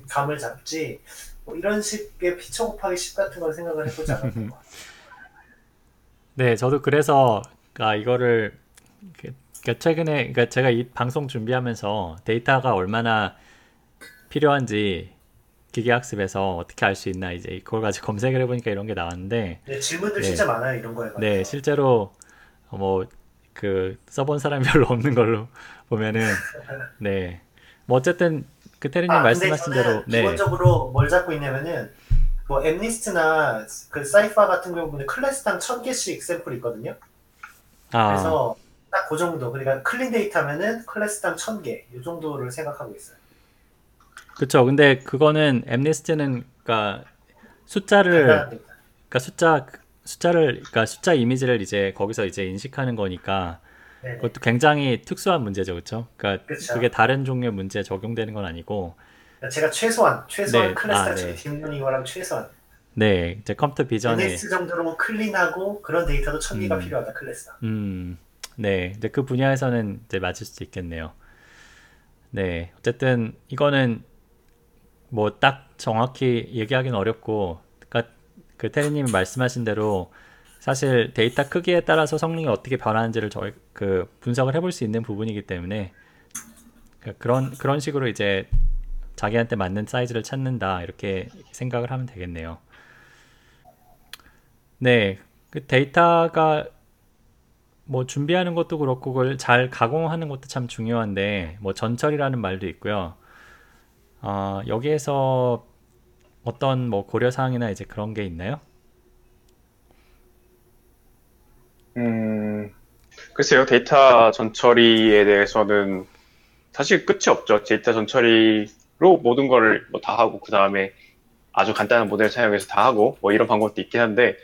감을 잡지 뭐 이런 식의 피처 곱하기 10 같은 걸 생각을 해보지 않았던 것 같아요. 네, 저도 그래서 아, 이거를 그- 그 최근에 그러니까 제가 이 방송 준비하면서 데이터가 얼마나 필요한지 기계학습에서 어떻게 알 수 있나 이제 그걸 가지고 검색을 해보니까 이런 게 나왔는데 네, 질문들 네. 진짜 많아요 이런 거에 네, 관해서. 실제로 뭐 그 써본 사람이 별로 없는 걸로 보면은 네, 뭐 어쨌든 그 테리님 아, 말씀하신 대로 네, 기본적으로 뭘 잡고 있냐면은 뭐 MNIST나 그 CIFAR 같은 경우는 클래스당 1000개씩 샘플이 있거든요. 아, 그래서 딱 그 정도. 그러니까 clean data면은 클래스당 1000개 이 정도를 생각하고 있어요. 그쵸. 근데 그거는 MNIST는 그러니까 숫자를. 그러니까 숫자 숫자를 그러니까 숫자 이미지를 이제 거기서 이제 인식하는 거니까 네네. 그것도 굉장히 특수한 문제죠, 그렇죠? 그러니까 그쵸. 그게 다른 종류의 문제에 적용되는 건 아니고, 그러니까 제가 최소한 최소한 네. 클래스당 아, 아, 네. deep learning이랑 최소한 네, 이제 computer vision에, MNIST 정도로 clean하고 그런 데이터도 1000개가 음. 필요하다 클래스당. 음, 네, 이제 그 분야에서는 이제 맞을 수도 있겠네요. 네, 어쨌든 이거는 뭐 딱 정확히 얘기하기는 어렵고, 그러니까 그 테리님이 말씀하신 대로 사실 데이터 크기에 따라서 성능이 어떻게 변하는지를 저희 그 분석을 해볼 수 있는 부분이기 때문에 그러니까 그런 그런 식으로 이제 자기한테 맞는 사이즈를 찾는다 이렇게 생각을 하면 되겠네요. 네, 그 데이터가 뭐 준비하는 것도 그렇고 그걸 잘 가공하는 것도 참 중요한데 뭐 전철이라는 말도 있고요. 어, 여기에서 어떤 뭐 고려 사항이나 이제 그런 게 있나요? 음, 글쎄요, 데이터 전처리에 대해서는 사실 끝이 없죠. 데이터 전처리로 모든 거를 뭐 다 하고, 그 다음에 아주 간단한 모델 사용해서 다 하고, 뭐 이런 방법도 있긴 한데,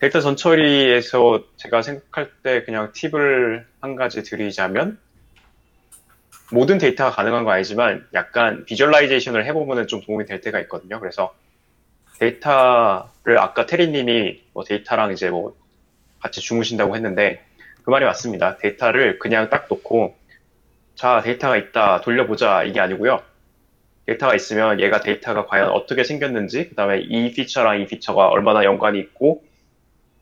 데이터 전처리에서 제가 생각할 때 그냥 팁을 한 가지 드리자면, 모든 데이터가 가능한 건 아니지만, 약간 visualization을 해보면 좀 도움이 될 때가 있거든요. 그래서 데이터를 아까 테리님이 뭐 데이터랑 이제 뭐 같이 주무신다고 했는데 그 말이 맞습니다. 데이터를 그냥 딱 놓고 자 데이터가 있다 돌려보자 이게 아니고요. 데이터가 있으면 얘가 데이터가 과연 어떻게 생겼는지 그 다음에 이 feature랑 이 feature가 얼마나 연관이 있고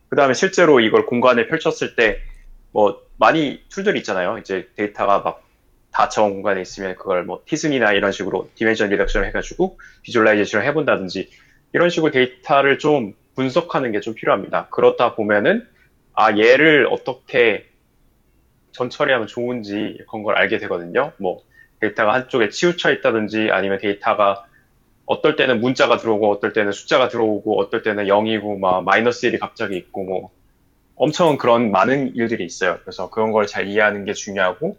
그 다음에 실제로 이걸 공간에 펼쳤을 때 뭐 많이 tool들이 있잖아요. 이제 데이터가 막 다차원 공간에 있으면 그걸 뭐 t-SNE나 이런 식으로 dimension reduction을 해가지고 visualization을 해본다든지 이런 식으로 데이터를 좀 분석하는 게 좀 필요합니다. 그렇다 보면은 아 얘를 어떻게 전처리하면 좋은지 그런 걸 알게 되거든요. 뭐 데이터가 한쪽에 치우쳐 있다든지 아니면 데이터가 어떨 때는 문자가 들어오고 어떨 때는 숫자가 들어오고 어떨 때는 0이고 막 마이너스 1이 갑자기 있고 뭐 엄청 그런 많은 일들이 있어요. 그래서 그런 걸 잘 이해하는 게 중요하고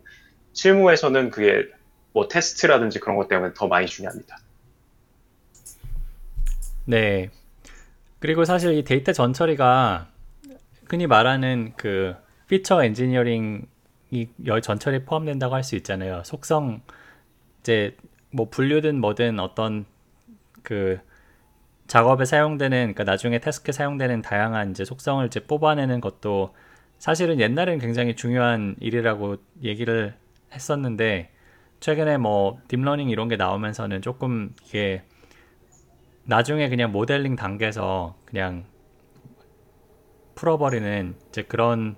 실무에서는 그게 뭐 테스트라든지 그런 것 때문에 더 많이 중요합니다. 네. 그리고 사실 이 데이터 전처리가 흔히 말하는 그 feature engineering이 이 전처리에 포함된다고 할 수 있잖아요. 속성 이제 뭐 분류든 뭐든 어떤 그 작업에 사용되는 그러니까 나중에 task에 사용되는 다양한 이제 속성을 이제 뽑아내는 것도 사실은 옛날에는 굉장히 중요한 일이라고 얘기를 했었는데 최근에 뭐 deep learning 이런 게 나오면서는 조금 이게 나중에 그냥 모델링 단계에서 그냥 풀어버리는 이제 그런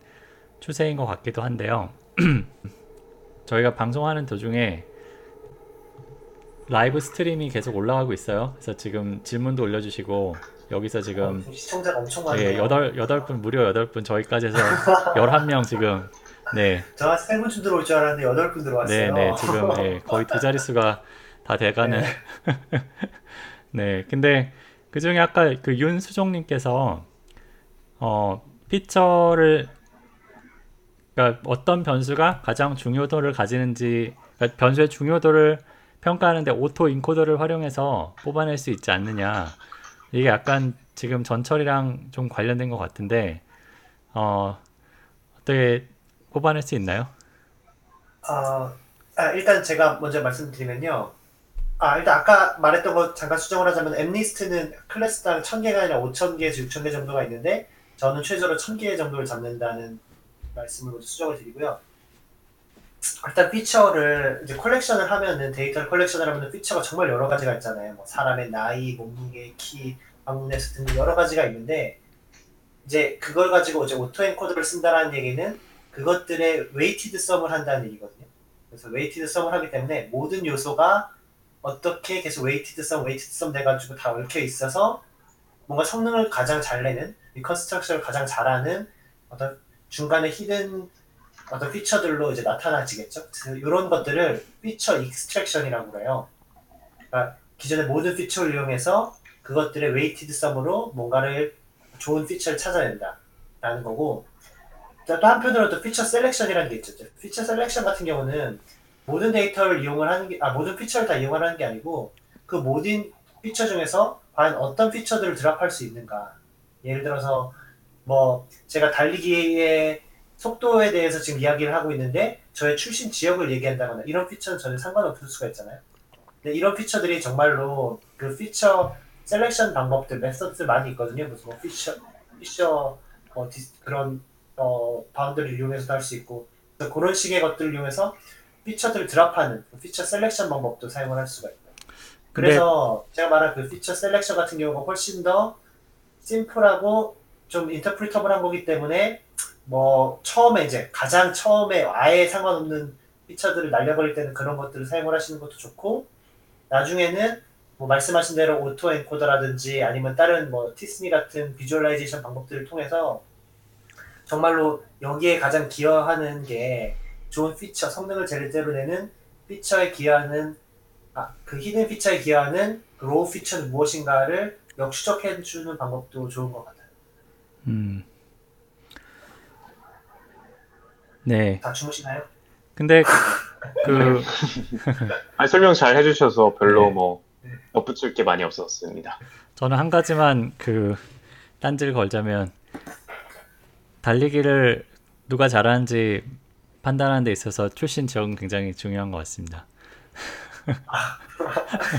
추세인 것 같기도 한데요. 저희가 방송하는 도중에 live stream이 계속 올라가고 있어요. 그래서 지금 질문도 올려주시고 여기서 지금 어, 시청자가 엄청 예, 많네요. 여덟 여덟 분 무려 여덟 분 저희까지 해서 열한 명 지금 네, 저한 세분쯤 들어올 줄 알았는데 여덟 분 네, 들어왔어요. 네 지금 예, 거의 두 자릿수가 다 돼가는 네. 네, 근데 그 중에 아까 그 윤수종님께서 어 feature를 그러니까 어떤 변수가 가장 중요도를 가지는지 그러니까 변수의 중요도를 평가하는데 auto encoder를 활용해서 뽑아낼 수 있지 않느냐 이게 약간 지금 전처리랑 좀 관련된 것 같은데 어 어떻게 뽑아낼 수 있나요? 아, 아, 일단 제가 먼저 말씀드리면요. 아, 일단 아까 말했던 거 잠깐 수정을 하자면 MNIST는 class당 1000개가 아니라 5000개에서 6000개 정도가 있는데 저는 최저로 1000개 정도를 잡는다는 말씀을 먼저 수정을 드리고요. 일단 feature를 이제 collection을 하면은 데이터를 collection을 하면은 feature가 정말 여러 가지가 있잖아요. 뭐 사람의 나이, 몸무게, 키, 방문 횟수 등 여러 가지가 있는데 이제 그걸 가지고 이제 auto encoder를 쓴다라는 얘기는 그것들의 weighted sum을 한다는 얘기거든요. 그래서 weighted sum을 하기 때문에 모든 요소가 어떻게 계속 weighted sum, weighted sum 돼가지고 다 얽혀 있어서 뭔가 성능을 가장 잘 내는, reconstruction을 가장 잘하는 어떤 중간에 hidden 어떤 feature들로 이제 나타나지겠죠. 이런 것들을 feature extraction이라고 그래요. 그러니까 기존의 모든 feature를 이용해서 그것들의 weighted sum으로 뭔가를 좋은 feature를 찾아낸다라는 거고 또 한편으로 또 feature selection이라는 게 있죠. feature selection 같은 경우는 모든 데이터를 이용을 하는 게, 아, 모든 feature를 다 이용을 하는 게 아니고 그 모든 feature 중에서 과연 어떤 feature들을 drop할 수 있는가. 예를 들어서 뭐 제가 달리기의 속도에 대해서 지금 이야기를 하고 있는데 저의 출신 지역을 얘기한다거나 이런 feature는 전혀 상관없을 수가 있잖아요. 근데 이런 feature들이 정말로 그 feature selection 방법들, method 많이 있거든요. 무슨 뭐 피처, 피처 뭐 디, 그런 어, bound를 이용해서도 할 수 있고 그래서 그런 식의 것들을 이용해서 feature들을 drop하는 그 feature selection 방법도 사용을 할 수가 있고요. 그래서 제가 말한 그 feature selection 같은 경우가 훨씬 더 심플하고 좀 interpretable한 거기 때문에 뭐 처음에 이제 가장 처음에 아예 상관없는 feature들을 날려버릴 때는 그런 것들을 사용을 하시는 것도 좋고 나중에는 뭐 말씀하신 대로 auto encoder라든지 아니면 다른 뭐 t-SNE 같은 visualization 방법들을 통해서 정말로 여기에 가장 기여하는 게 좋은 피처 성능을 제대로 내는 feature에 기여하는 아, 그 hidden feature에 기여하는 그 raw feature는 무엇인가를 역추적해 주는 방법도 좋은 것 같아요. 음. 네. 다 주무시나요? 근데 그 아니, 설명 잘 해주셔서 별로 네. 뭐 네. 덧붙일 게 많이 없었습니다. 저는 한 가지만 그 딴지를 걸자면 달리기를 누가 잘하는지 판단하는 데 있어서 출신 지역은 굉장히 중요한 것 같습니다.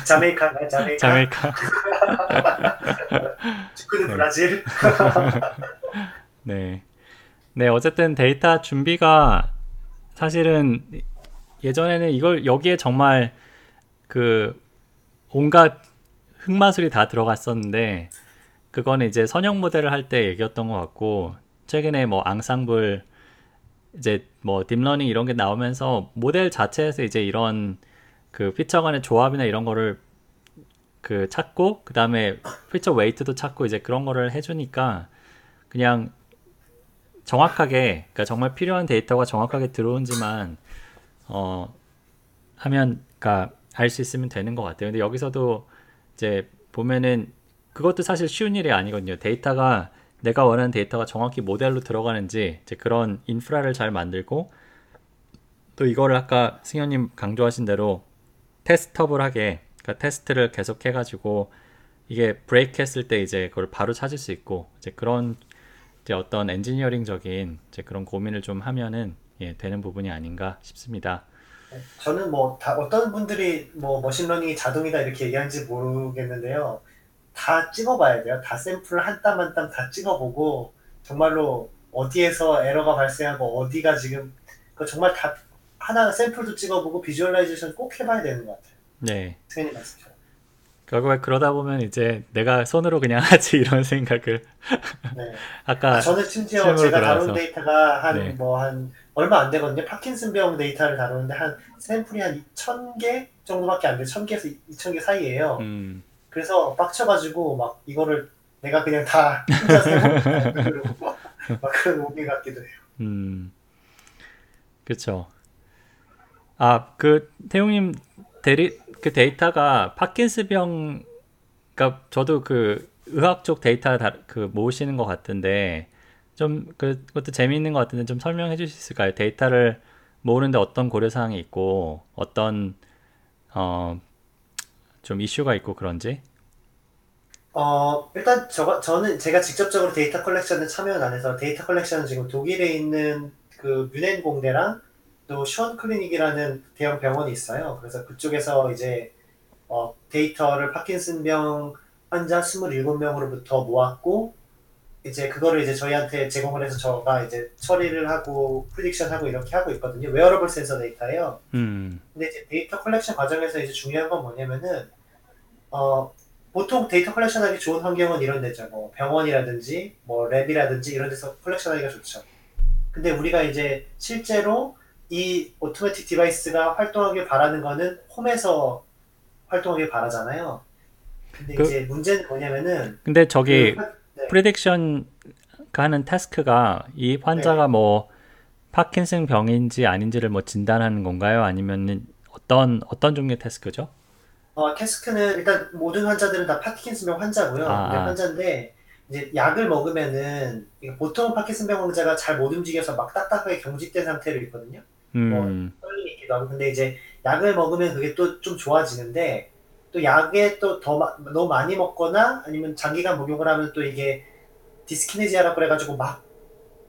자메이카인가요? 자메이카? 자메이카. 축구는 네. 브라질? 네. 네, 어쨌든 데이터 준비가 사실은 예전에는 이걸 여기에 정말 그 온갖 흑마술이 다 들어갔었는데 그거는 이제 선형 모델을 할 때 얘기였던 것 같고 최근에 뭐 앙상블 이제 뭐 deep learning 이런 게 나오면서 모델 자체에서 이제 이런 그 피처 간의 조합이나 이런 거를 그 찾고 그 다음에 피처 웨이트도 찾고 이제 그런 거를 해주니까 그냥 정확하게 그러니까 정말 필요한 데이터가 정확하게 들어온지만 어 하면 그러니까 알 수 있으면 되는 것 같아요. 근데 여기서도 이제 보면은 그것도 사실 쉬운 일이 아니거든요. 데이터가 내가 원하는 데이터가 정확히 모델로 들어가는지 이제 그런 인프라를 잘 만들고 또 이거를 아까 승현님 강조하신 대로 테스터블 하게 그러니까 테스트를 계속 해가지고 이게 브레이크 했을 때 이제 그걸 바로 찾을 수 있고 이제 그런 이제 어떤 엔지니어링적인 이제 그런 고민을 좀 하면은 예, 되는 부분이 아닌가 싶습니다. 저는 뭐다 어떤 분들이 뭐 machine learning이 자동이다 이렇게 얘기하는지 모르겠는데요. 다 찍어봐야 돼요. 다 샘플 한 땀 한 땀 다 찍어보고 정말로 어디에서 에러가 발생하고 어디가 지금 그 정말 다 하나 샘플도 찍어보고 visualization 꼭 해봐야 되는 것 같아요. 네. 승연님 말씀처럼. 결국에 그러다 보면 이제 내가 손으로 그냥 하지 이런 생각을 네. 아까 아, 저는 심지어 제가. 다룬 데이터가 한 네. 뭐 한 얼마 안 되거든요. 파킨슨 병 데이터를 다루는데 한 샘플이 한 2,000개 정도밖에 안 돼요. 1,000개에서 2,000개 사이예요. 음, 그래서 빡쳐가지고 막 이거를 내가 그냥 다 혼자서 막 그런 오기 같기도 해요. 음, 그렇죠. 아, 그 태용님 대리 그 데이터가 파킨슨병, 그러니까 저도 그 의학 쪽 데이터 다, 그 모으시는 것 같은데 좀 그, 그것도 재미있는 것 같은데 좀 설명해 주실 수 있을까요? 데이터를 모으는데 어떤 고려 사항이 있고 어떤 어 좀 이슈가 있고 그런지. 어 일단 저 저는 제가 직접적으로 데이터 컬렉션에 참여는 안 해서 데이터 컬렉션은 지금 독일에 있는 그 뮌헨 공대랑 또 쇤 클리닉이라는 대형 병원이 있어요. 그래서 그쪽에서 이제 어, 데이터를 파킨슨병 환자 27명으로부터 모았고 이제 그거를 이제 저희한테 제공을 해서 저가 이제 처리를 하고 prediction 하고 이렇게 하고 있거든요. 웨어러블 센서 데이터예요. 음, 근데 이제 데이터 컬렉션 과정에서 이제 중요한 건 뭐냐면은 어 보통 데이터 컬렉션하기 좋은 환경은 이런 데죠. 뭐 병원이라든지 뭐 lab이라든지 이런 데서 컬렉션하기가 좋죠. 근데 우리가 이제 실제로 이 automatic device가 활동하길 바라는 거는 home에서 활동하길 바라잖아요. 근데 그- 이제 문제는 뭐냐면은 근데 저기 그 화- 네. prediction 하는 task가 이 환자가 뭐 파킨슨 병인지 아닌지를 뭐 진단하는 건가요? 아니면은 어떤 어떤 종류의 task죠? 어, task는 일단 모든 환자들은 다 파킨슨병 환자고요. 아, 아. 환자인데 이제 약을 먹으면은 이게 보통 파킨슨병 환자가 잘 못 움직여서 막 딱딱하게 경직된 상태로 있거든요. 음, 떨림이 있기도 하고. 근데 이제 약을 먹으면 그게 또 좀 좋아지는데 또 약에 또 더 너무 많이 먹거나 아니면 장기간 복용을 하면 또 이게 디스키네지아라고 그래가지고 막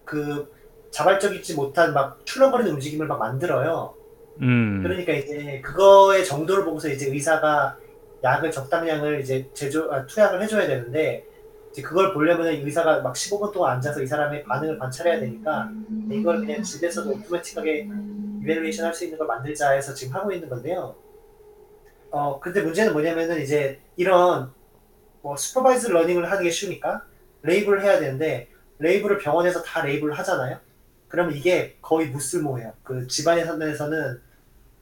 그 자발적이지 못한 막 출렁거리는 움직임을 막 만들어요. 음, 그러니까 이제 그거의 정도를 보고서 이제 의사가 약을 적당량을 이제 제조 아, 투약을 해줘야 되는데 이제 그걸 보려면 의사가 막 15분 동안 앉아서 이 사람의 반응을 관찰해야 되니까 이걸 그냥 집에서도 automatic하게 evaluation 할 수 있는 걸 만들자 해서 지금 하고 있는 건데요. 어 근데 문제는 뭐냐면은 이제 이런 뭐 supervised learning을 하는 게 쉬우니까 label을 해야 되는데 label을 병원에서 다 label을 하잖아요. 그러면 이게 거의 무쓸모해요. 그 집 안에서는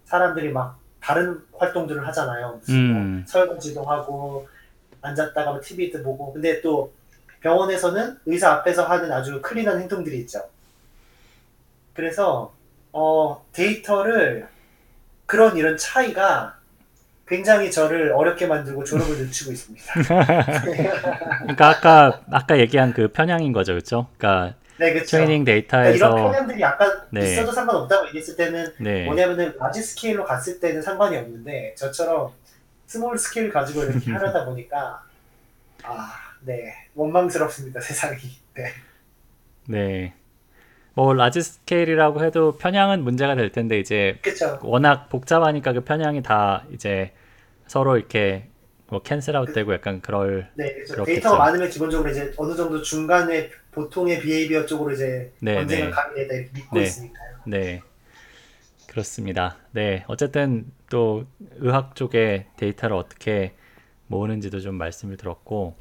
사람들이 막 다른 활동들을 하잖아요. 무슨 뭐 음. 설거지도 하고 앉았다가 뭐 TV도 보고. 근데 또 병원에서는 의사 앞에서 하는 아주 clean한 행동들이 있죠. 그래서 어, 데이터를 그런 이런 차이가 굉장히 저를 어렵게 만들고 졸업을 늦추고 있습니다. 그러니까 아까 아까 얘기한 그 편향인 거죠, 그렇죠? 그러니까 네, 그렇죠. 트레이닝 그러니까 이런 데이터에서 편향들이 약간 네. 있어도 상관없다고 얘기했을 때는 네, 뭐냐면은 large scale로 갔을 때는 상관이 없는데 저처럼 small scale 가지고 이렇게 하려다 보니까 아, 네 원망스럽습니다 세상이. 네, 네. 뭐 large scale이라고 해도 편향은 문제가 될 텐데 이제 그렇죠. 워낙 복잡하니까 그 편향이 다 이제 서로 이렇게 뭐 cancel out 되고 약간 그럴 네, 그렇죠. 그렇겠죠. 데이터가 많으면 기본적으로 이제 어느 정도 중간에 보통의 behavior 쪽으로 이제 네, 언젠가 네. 가게 이렇게 믿고 네. 있으니까요. 네. 그렇습니다. 네. 어쨌든 또 의학 쪽의 데이터를 어떻게 모으는지도 좀 말씀을 들었고,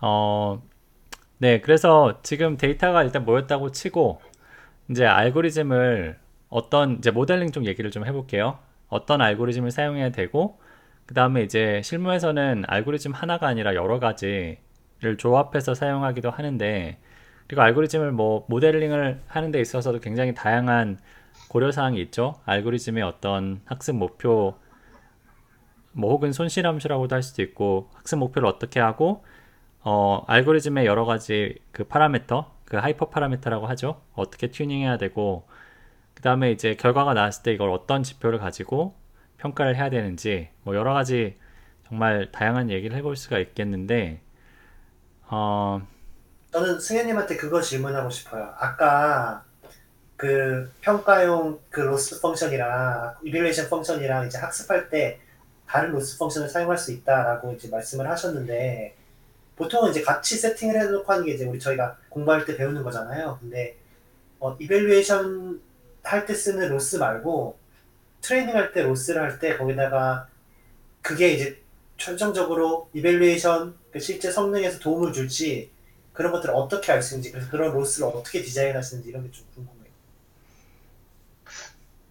어, 네. 그래서 지금 데이터가 일단 모였다고 치고, 이제 알고리즘을 어떤 이제 모델링 쪽 얘기를 좀 해볼게요. 어떤 알고리즘을 사용해야 되고 그 다음에 이제 실무에서는 알고리즘 하나가 아니라 여러 가지를 조합해서 사용하기도 하는데 그리고 알고리즘을 뭐 모델링을 하는 데 있어서도 굉장히 다양한 고려사항이 있죠. 알고리즘의 어떤 학습 목표 뭐 혹은 손실함수라고도 할 수도 있고 학습 목표를 어떻게 하고 어 알고리즘의 여러 가지 그 parameter 그 hyperparameter라고 하죠. 어떻게 튜닝해야 되고 그 다음에 이제 결과가 나왔을 때 이걸 어떤 지표를 가지고 평가를 해야 되는지 뭐 여러 가지 정말 다양한 얘기를 해볼 수가 있겠는데 어 저는 승연님한테 그거 질문하고 싶어요. 아까 그 평가용 그 loss function이랑 evaluation function이랑 이제 학습할 때 다른 loss function을 사용할 수 있다라고 이제 말씀을 하셨는데 보통은 이제 같이 세팅을 해놓고 하는 게 이제 우리 저희가 공부할 때 배우는 거잖아요. 근데 어, evaluation 할 때 쓰는 loss 말고 트레이닝 할 때 loss를 할 때 거기다가 그게 이제 최종적으로 이벨루에이션 그 실제 성능에서 도움을 줄지 그런 것들을 어떻게 알 수 있는지 그래서 그런 로스를 어떻게 디자인하시는지 이런 게 좀 궁금해요.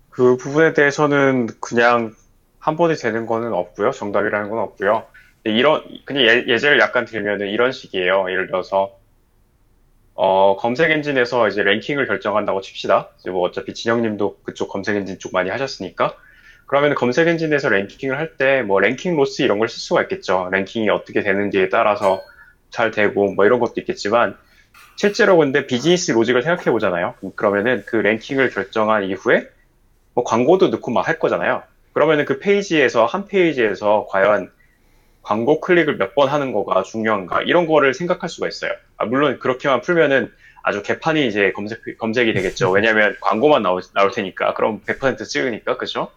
그 부분에 대해서는 그냥 한 번에 되는 거는 없고요. 정답이라는 건 없고요. 이런 그냥 예, 예제를 약간 들면은 이런 식이에요. 예를 들어서 어, 검색 엔진에서 이제 랭킹을 결정한다고 칩시다. 이제 뭐 어차피 진영님도 그쪽 검색 엔진 쪽 많이 하셨으니까. 그러면 검색 엔진에서 랭킹을 할 때 뭐 ranking loss 이런 걸 쓸 수가 있겠죠. 랭킹이 어떻게 되는지에 따라서 잘 되고 뭐 이런 것도 있겠지만 실제로 근데 business logic을 생각해 보잖아요. 그러면은 그 랭킹을 결정한 이후에 뭐 광고도 넣고 막 할 거잖아요. 그러면은 그 페이지에서 한 페이지에서 과연 광고 클릭을 몇 번 하는 거가 중요한가 이런 거를 생각할 수가 있어요. 아, 물론 그렇게만 풀면은 아주 개판이 이제 검색 검색이 되겠죠. 왜냐하면 광고만 나올, 나올 테니까 그럼 100% 찍으니까 그죠?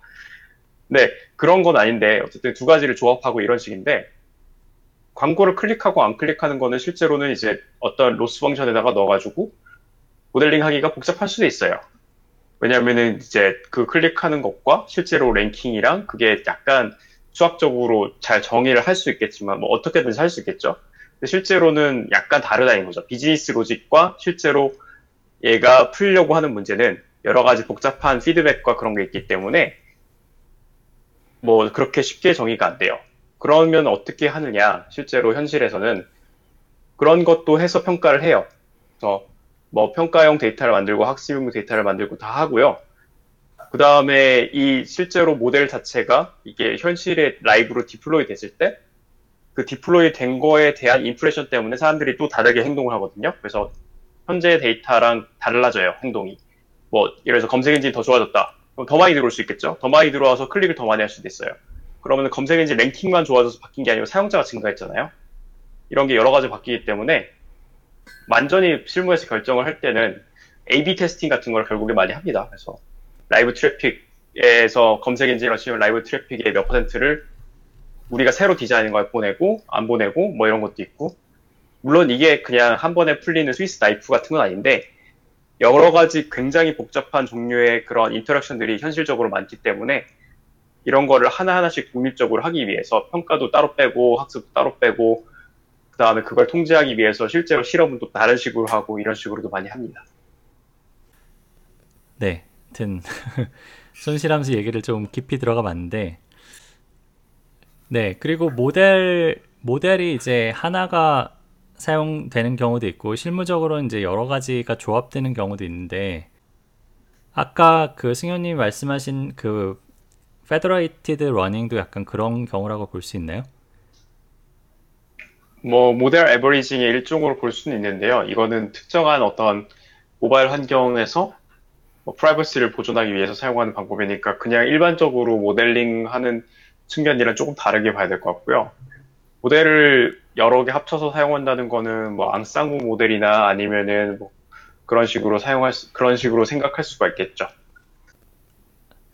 네 그런 건 아닌데 어쨌든 두 가지를 조합하고 이런 식인데 광고를 클릭하고 안 클릭하는 거는 실제로는 이제 어떤 로스 펑션에다가 넣어가지고 모델링 하기가 복잡할 수도 있어요. 왜냐면은 이제 그 클릭하는 것과 실제로 랭킹이랑 그게 약간 수학적으로 잘 정의를 할 수 있겠지만 뭐 어떻게든지 할 수 있겠죠. 실제로는 약간 다르다는 거죠. 비즈니스 로직과 실제로 얘가 풀려고 하는 문제는 여러 가지 복잡한 피드백과 그런 게 있기 때문에 뭐 그렇게 쉽게 정의가 안 돼요. 그러면 어떻게 하느냐? 실제로 현실에서는 그런 것도 해서 평가를 해요. 그래서 뭐 평가용 데이터를 만들고 학습용 데이터를 만들고 다 하고요. 그 다음에 이 실제로 모델 자체가 이게 현실에 라이브로 deploy 됐을 때 그 deploy 된 거에 대한 impression 때문에 사람들이 또 다르게 행동을 하거든요. 그래서 현재 데이터랑 달라져요, 행동이. 뭐, 예를 들어서 검색 엔진이 더 좋아졌다. 그럼 더 많이 들어올 수 있겠죠? 더 많이 들어와서 클릭을 더 많이 할 수도 있어요. 그러면 검색 엔진 랭킹만 좋아져서 바뀐 게 아니고 사용자가 증가했잖아요. 이런 게 여러 가지 바뀌기 때문에 완전히 실무에서 결정을 할 때는 A/B testing 같은 걸 결국에 많이 합니다. 그래서 라이브 traffic에서 검색 엔진이라 치면 라이브 traffic의 몇 퍼센트를 우리가 새로 디자인한 걸 보내고 안 보내고 뭐 이런 것도 있고 물론 이게 그냥 한 번에 풀리는 Swiss knife 같은 건 아닌데 여러 가지 굉장히 복잡한 종류의 그런 인터랙션들이 현실적으로 많기 때문에 이런 거를 하나하나씩 독립적으로 하기 위해서 평가도 따로 빼고 학습도 따로 빼고 그 다음에 그걸 통제하기 위해서 실제로 실험은 또 다른 식으로 하고 이런 식으로도 많이 합니다. 네, 하여튼 손실함수 얘기를 좀 깊이 들어가 봤는데 네, 그리고 모델 모델이 이제 하나가 사용되는 경우도 있고 실무적으로 이제 여러 가지가 조합되는 경우도 있는데 아까 그 승현님 말씀하신 그 federated learning도 약간 그런 경우라고 볼 수 있나요? 뭐 model averaging의 일종으로 볼 수는 있는데요. 이거는 특정한 어떤 모바일 환경에서 뭐 프라이버시를 보존하기 위해서 사용하는 방법이니까 그냥 일반적으로 모델링하는 측면이랑 조금 다르게 봐야 될 것 같고요. 모델을 여러 개 합쳐서 사용한다는 거는 뭐 앙상블 모델이나 아니면은 뭐 그런 식으로 사용할 수, 그런 식으로 생각할 수가 있겠죠.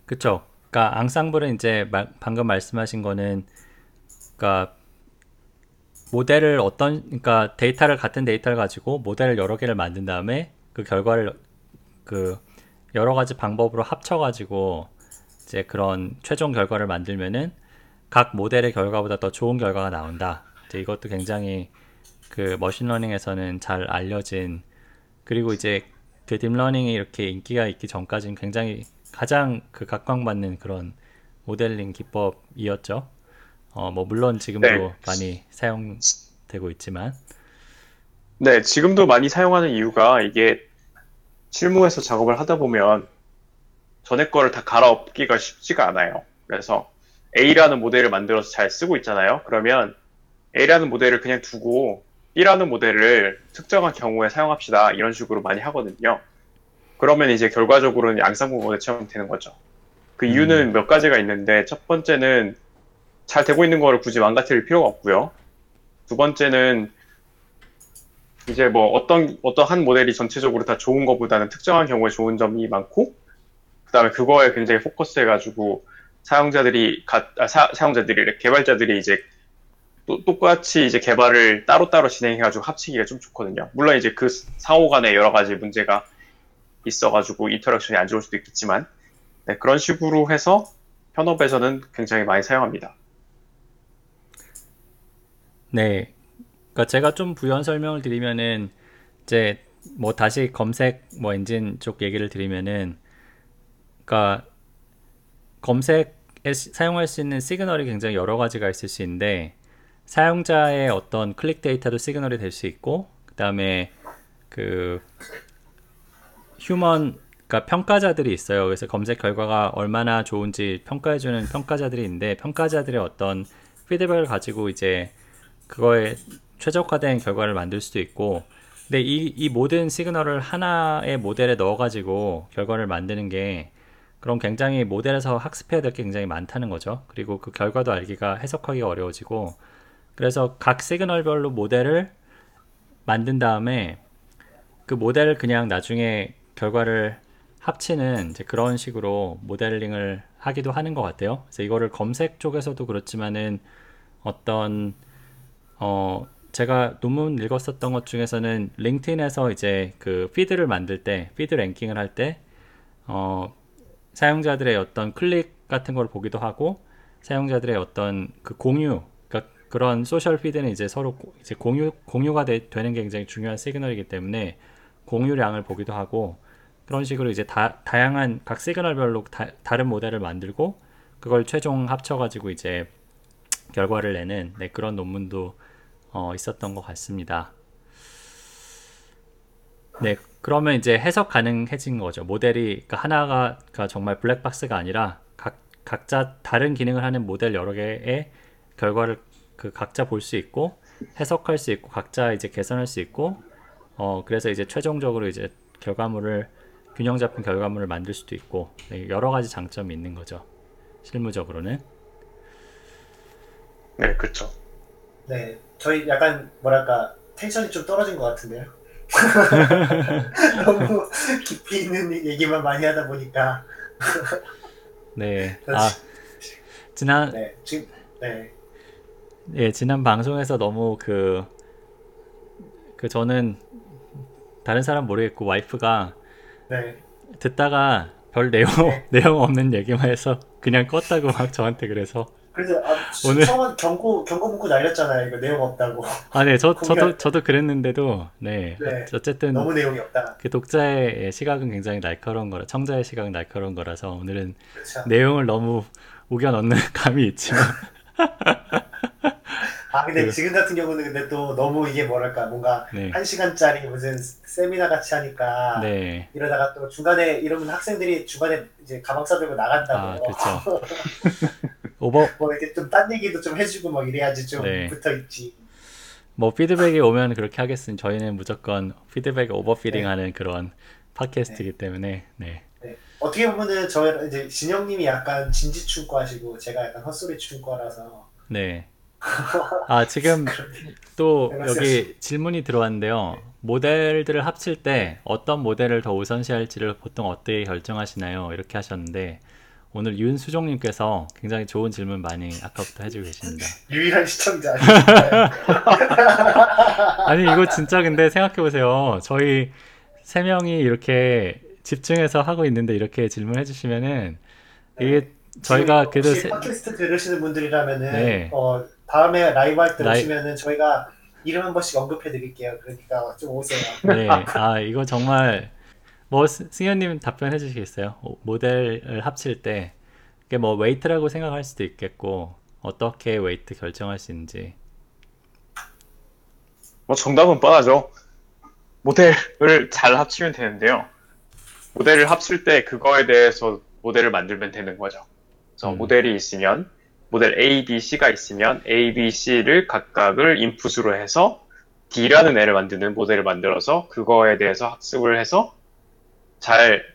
그쵸. 그러니까 앙상블은 이제 마, 방금 말씀하신 거는 그러니까 모델을 어떤 그러니까 데이터를 같은 데이터를 가지고 모델을 여러 개를 만든 다음에 그 결과를 그 여러 가지 방법으로 합쳐 가지고 이제 그런 최종 결과를 만들면은 각 모델의 결과보다 더 좋은 결과가 나온다. 이제 이것도 굉장히 그 machine learning에서는 잘 알려진 그리고 이제 그 deep learning이 이렇게 인기가 있기 전까지는 굉장히 가장 그 각광받는 그런 모델링 기법이었죠. 어, 뭐 물론 지금도 네. 많이 사용되고 있지만 네, 지금도 많이 사용하는 이유가 이게 실무에서 작업을 하다 보면 전에 거를 다 갈아엎기가 쉽지가 않아요. 그래서 A라는 모델을 만들어서 잘 쓰고 있잖아요. 그러면 A라는 모델을 그냥 두고 B라는 모델을 특정한 경우에 사용합시다. 이런 식으로 많이 하거든요. 그러면 이제 결과적으로는 양쌍구 모델처럼 되는 거죠. 그 이유는 몇 가지가 있는데 첫 번째는 잘 되고 있는 거를 굳이 망가뜨릴 필요가 없고요. 두 번째는 이제 뭐 어떤 어떤 한 모델이 전체적으로 다 좋은 것보다는 특정한 경우에 좋은 점이 많고 그다음에 그거에 굉장히 포커스해가지고 사용자들이 가, 아, 사, 사용자들이 개발자들이 이제 또, 똑같이 이제 개발을 따로따로 진행해가지고 합치기가 좀 좋거든요. 물론 이제 그 상호 간에 여러 가지 문제가 있어가지고 인터랙션이 안 좋을 수도 있겠지만 네, 그런 식으로 해서 현업에서는 굉장히 많이 사용합니다. 네. 그러니까 제가 좀 부연 설명을 드리면은 이제 뭐 다시 검색 뭐 엔진 쪽 얘기를 드리면은 그러니까 검색에 시- 사용할 수 있는 시그널이 굉장히 여러 가지가 있을 수 있는데 사용자의 어떤 클릭 데이터도 시그널이 될 수 있고 그다음에 그 휴먼 그러니까 평가자들이 있어요. 그래서 검색 결과가 얼마나 좋은지 평가해 주는 평가자들이 있는데 평가자들의 어떤 피드백을 가지고 이제 그거에 최적화된 결과를 만들 수도 있고 근데 이, 이 모든 시그널을 하나의 모델에 넣어가지고 결과를 만드는 게 그럼 굉장히 모델에서 학습해야 될 게 굉장히 많다는 거죠. 그리고 그 결과도 알기가 해석하기가 어려워지고 그래서 각 시그널별로 모델을 만든 다음에 그 모델을 그냥 나중에 결과를 합치는 이제 그런 식으로 모델링을 하기도 하는 것 같아요. 그래서 이거를 검색 쪽에서도 그렇지만은 어떤 어 제가 논문 읽었었던 것 중에서는 링크드인에서 이제 그 피드를 만들 때 피드 랭킹을 할때 어 사용자들의 어떤 클릭 같은 걸 보기도 하고 사용자들의 어떤 그 공유 그러니까 그런 social feed는 이제 서로 고- 이제 공유 공유가 되, 되는 게 굉장히 중요한 시그널이기 때문에 공유량을 보기도 하고 그런 식으로 이제 다, 다양한 각 시그널별로 다, 다른 모델을 만들고 그걸 최종 합쳐가지고 이제 결과를 내는 네, 그런 논문도 어, 있었던 것 같습니다. 네, 그러면 이제 해석 가능해진 거죠. 모델이 그러니까 하나가 그러니까 정말 블랙박스가 아니라 각, 각자 다른 기능을 하는 모델 여러 개의 결과를 그 각자 볼 수 있고 해석할 수 있고 각자 이제 개선할 수 있고 어 그래서 이제 최종적으로 이제 결과물을 균형 잡힌 결과물을 만들 수도 있고 네, 여러 가지 장점이 있는 거죠. 실무적으로는 네, 그렇죠. 네, 저희 약간 뭐랄까 텐션이 좀 떨어진 것 같은데요. 너무 깊이 있는 얘기만 많이 하다 보니까 네. 아 지난 네 지금 네 예, 지난 방송에서 너무 그, 그 저는 다른 사람 모르겠고 와이프가 네. 듣다가 별 내용, 내용 없는 얘기만 해서 그냥 껐다고 막 저한테 그래서. 그래서 아, 오늘- 처음 경고 경고 문구 날렸잖아요. 이거 내용 없다고. 아, 네, 저, 공개- 저도, 저도 그랬는데도, 네. 네. 어쨌든 너무 내용이 없다. 그 독자의 시각은 굉장히 날카로운 거라, 청자의 시각은 날카로운 거라서 오늘은 그렇죠. 내용을 너무 우겨 넣는 감이 있지만, 아 근데 그- 지금 같은 경우는 근데 또 너무 이게 뭐랄까 뭔가 네. 한 시간짜리 무슨 세미나 같이 하니까 네. 이러다가 또 중간에 이러면 학생들이 중간에 이제 가방 싸들고 아, 나간다고. 그렇죠. 오버, 뭐 이렇게 좀 딴 얘기도 좀 해주고 막 이래야지 좀 네. 붙어 있지. 뭐 피드백이 오면 그렇게 하겠습니다. 저희는 무조건 피드백 오버피딩 네. 하는 그런 팟캐스트이기 때문에, 네. 네. 어떻게 보면은 저 이제 진영님이 약간 진지충과시고 제가 약간 헛소리충과라서 네. 아, 지금 또 네, 여기 질문이 들어왔는데요. 모델들을 합칠 때 어떤 모델을 더 우선시할지를 보통 어떻게 결정하시나요? 이렇게 하셨는데 오늘 윤수종님께서 굉장히 좋은 질문 많이 아까부터 해주고 계십니다. 유일한 시청자? 아니 이거 진짜 근데 생각해 보세요. 저희 세 명이 이렇게 집중해서 하고 있는데 이렇게 질문해 주시면은 이게 저희가 지금 그래도 팟캐스트 들으시는 분들이라면은 네. 어, 다음에 라이브 할 때 라이- 오시면은 저희가 이름 한 번씩 언급해 드릴게요. 그러니까 좀 오세요. 네, 아, 이거 정말 뭐 스- 승현 님 답변해 주시겠어요? 어, 모델을 합칠 때 이게 뭐 weight라고 생각할 수도 있겠고 어떻게 weight 결정할 수 있는지. 뭐 정답은 뻔하죠. 모델을 잘 합치면 되는데요. 모델을 합칠 때 그거에 대해서 모델을 만들면 되는 거죠. 그래서 음. 모델이 있으면 모델 A, B, C가 있으면 A, B, C를 각각을 인풋으로 해서 D라는 애를 만드는 모델을 만들어서 그거에 대해서 학습을 해서 잘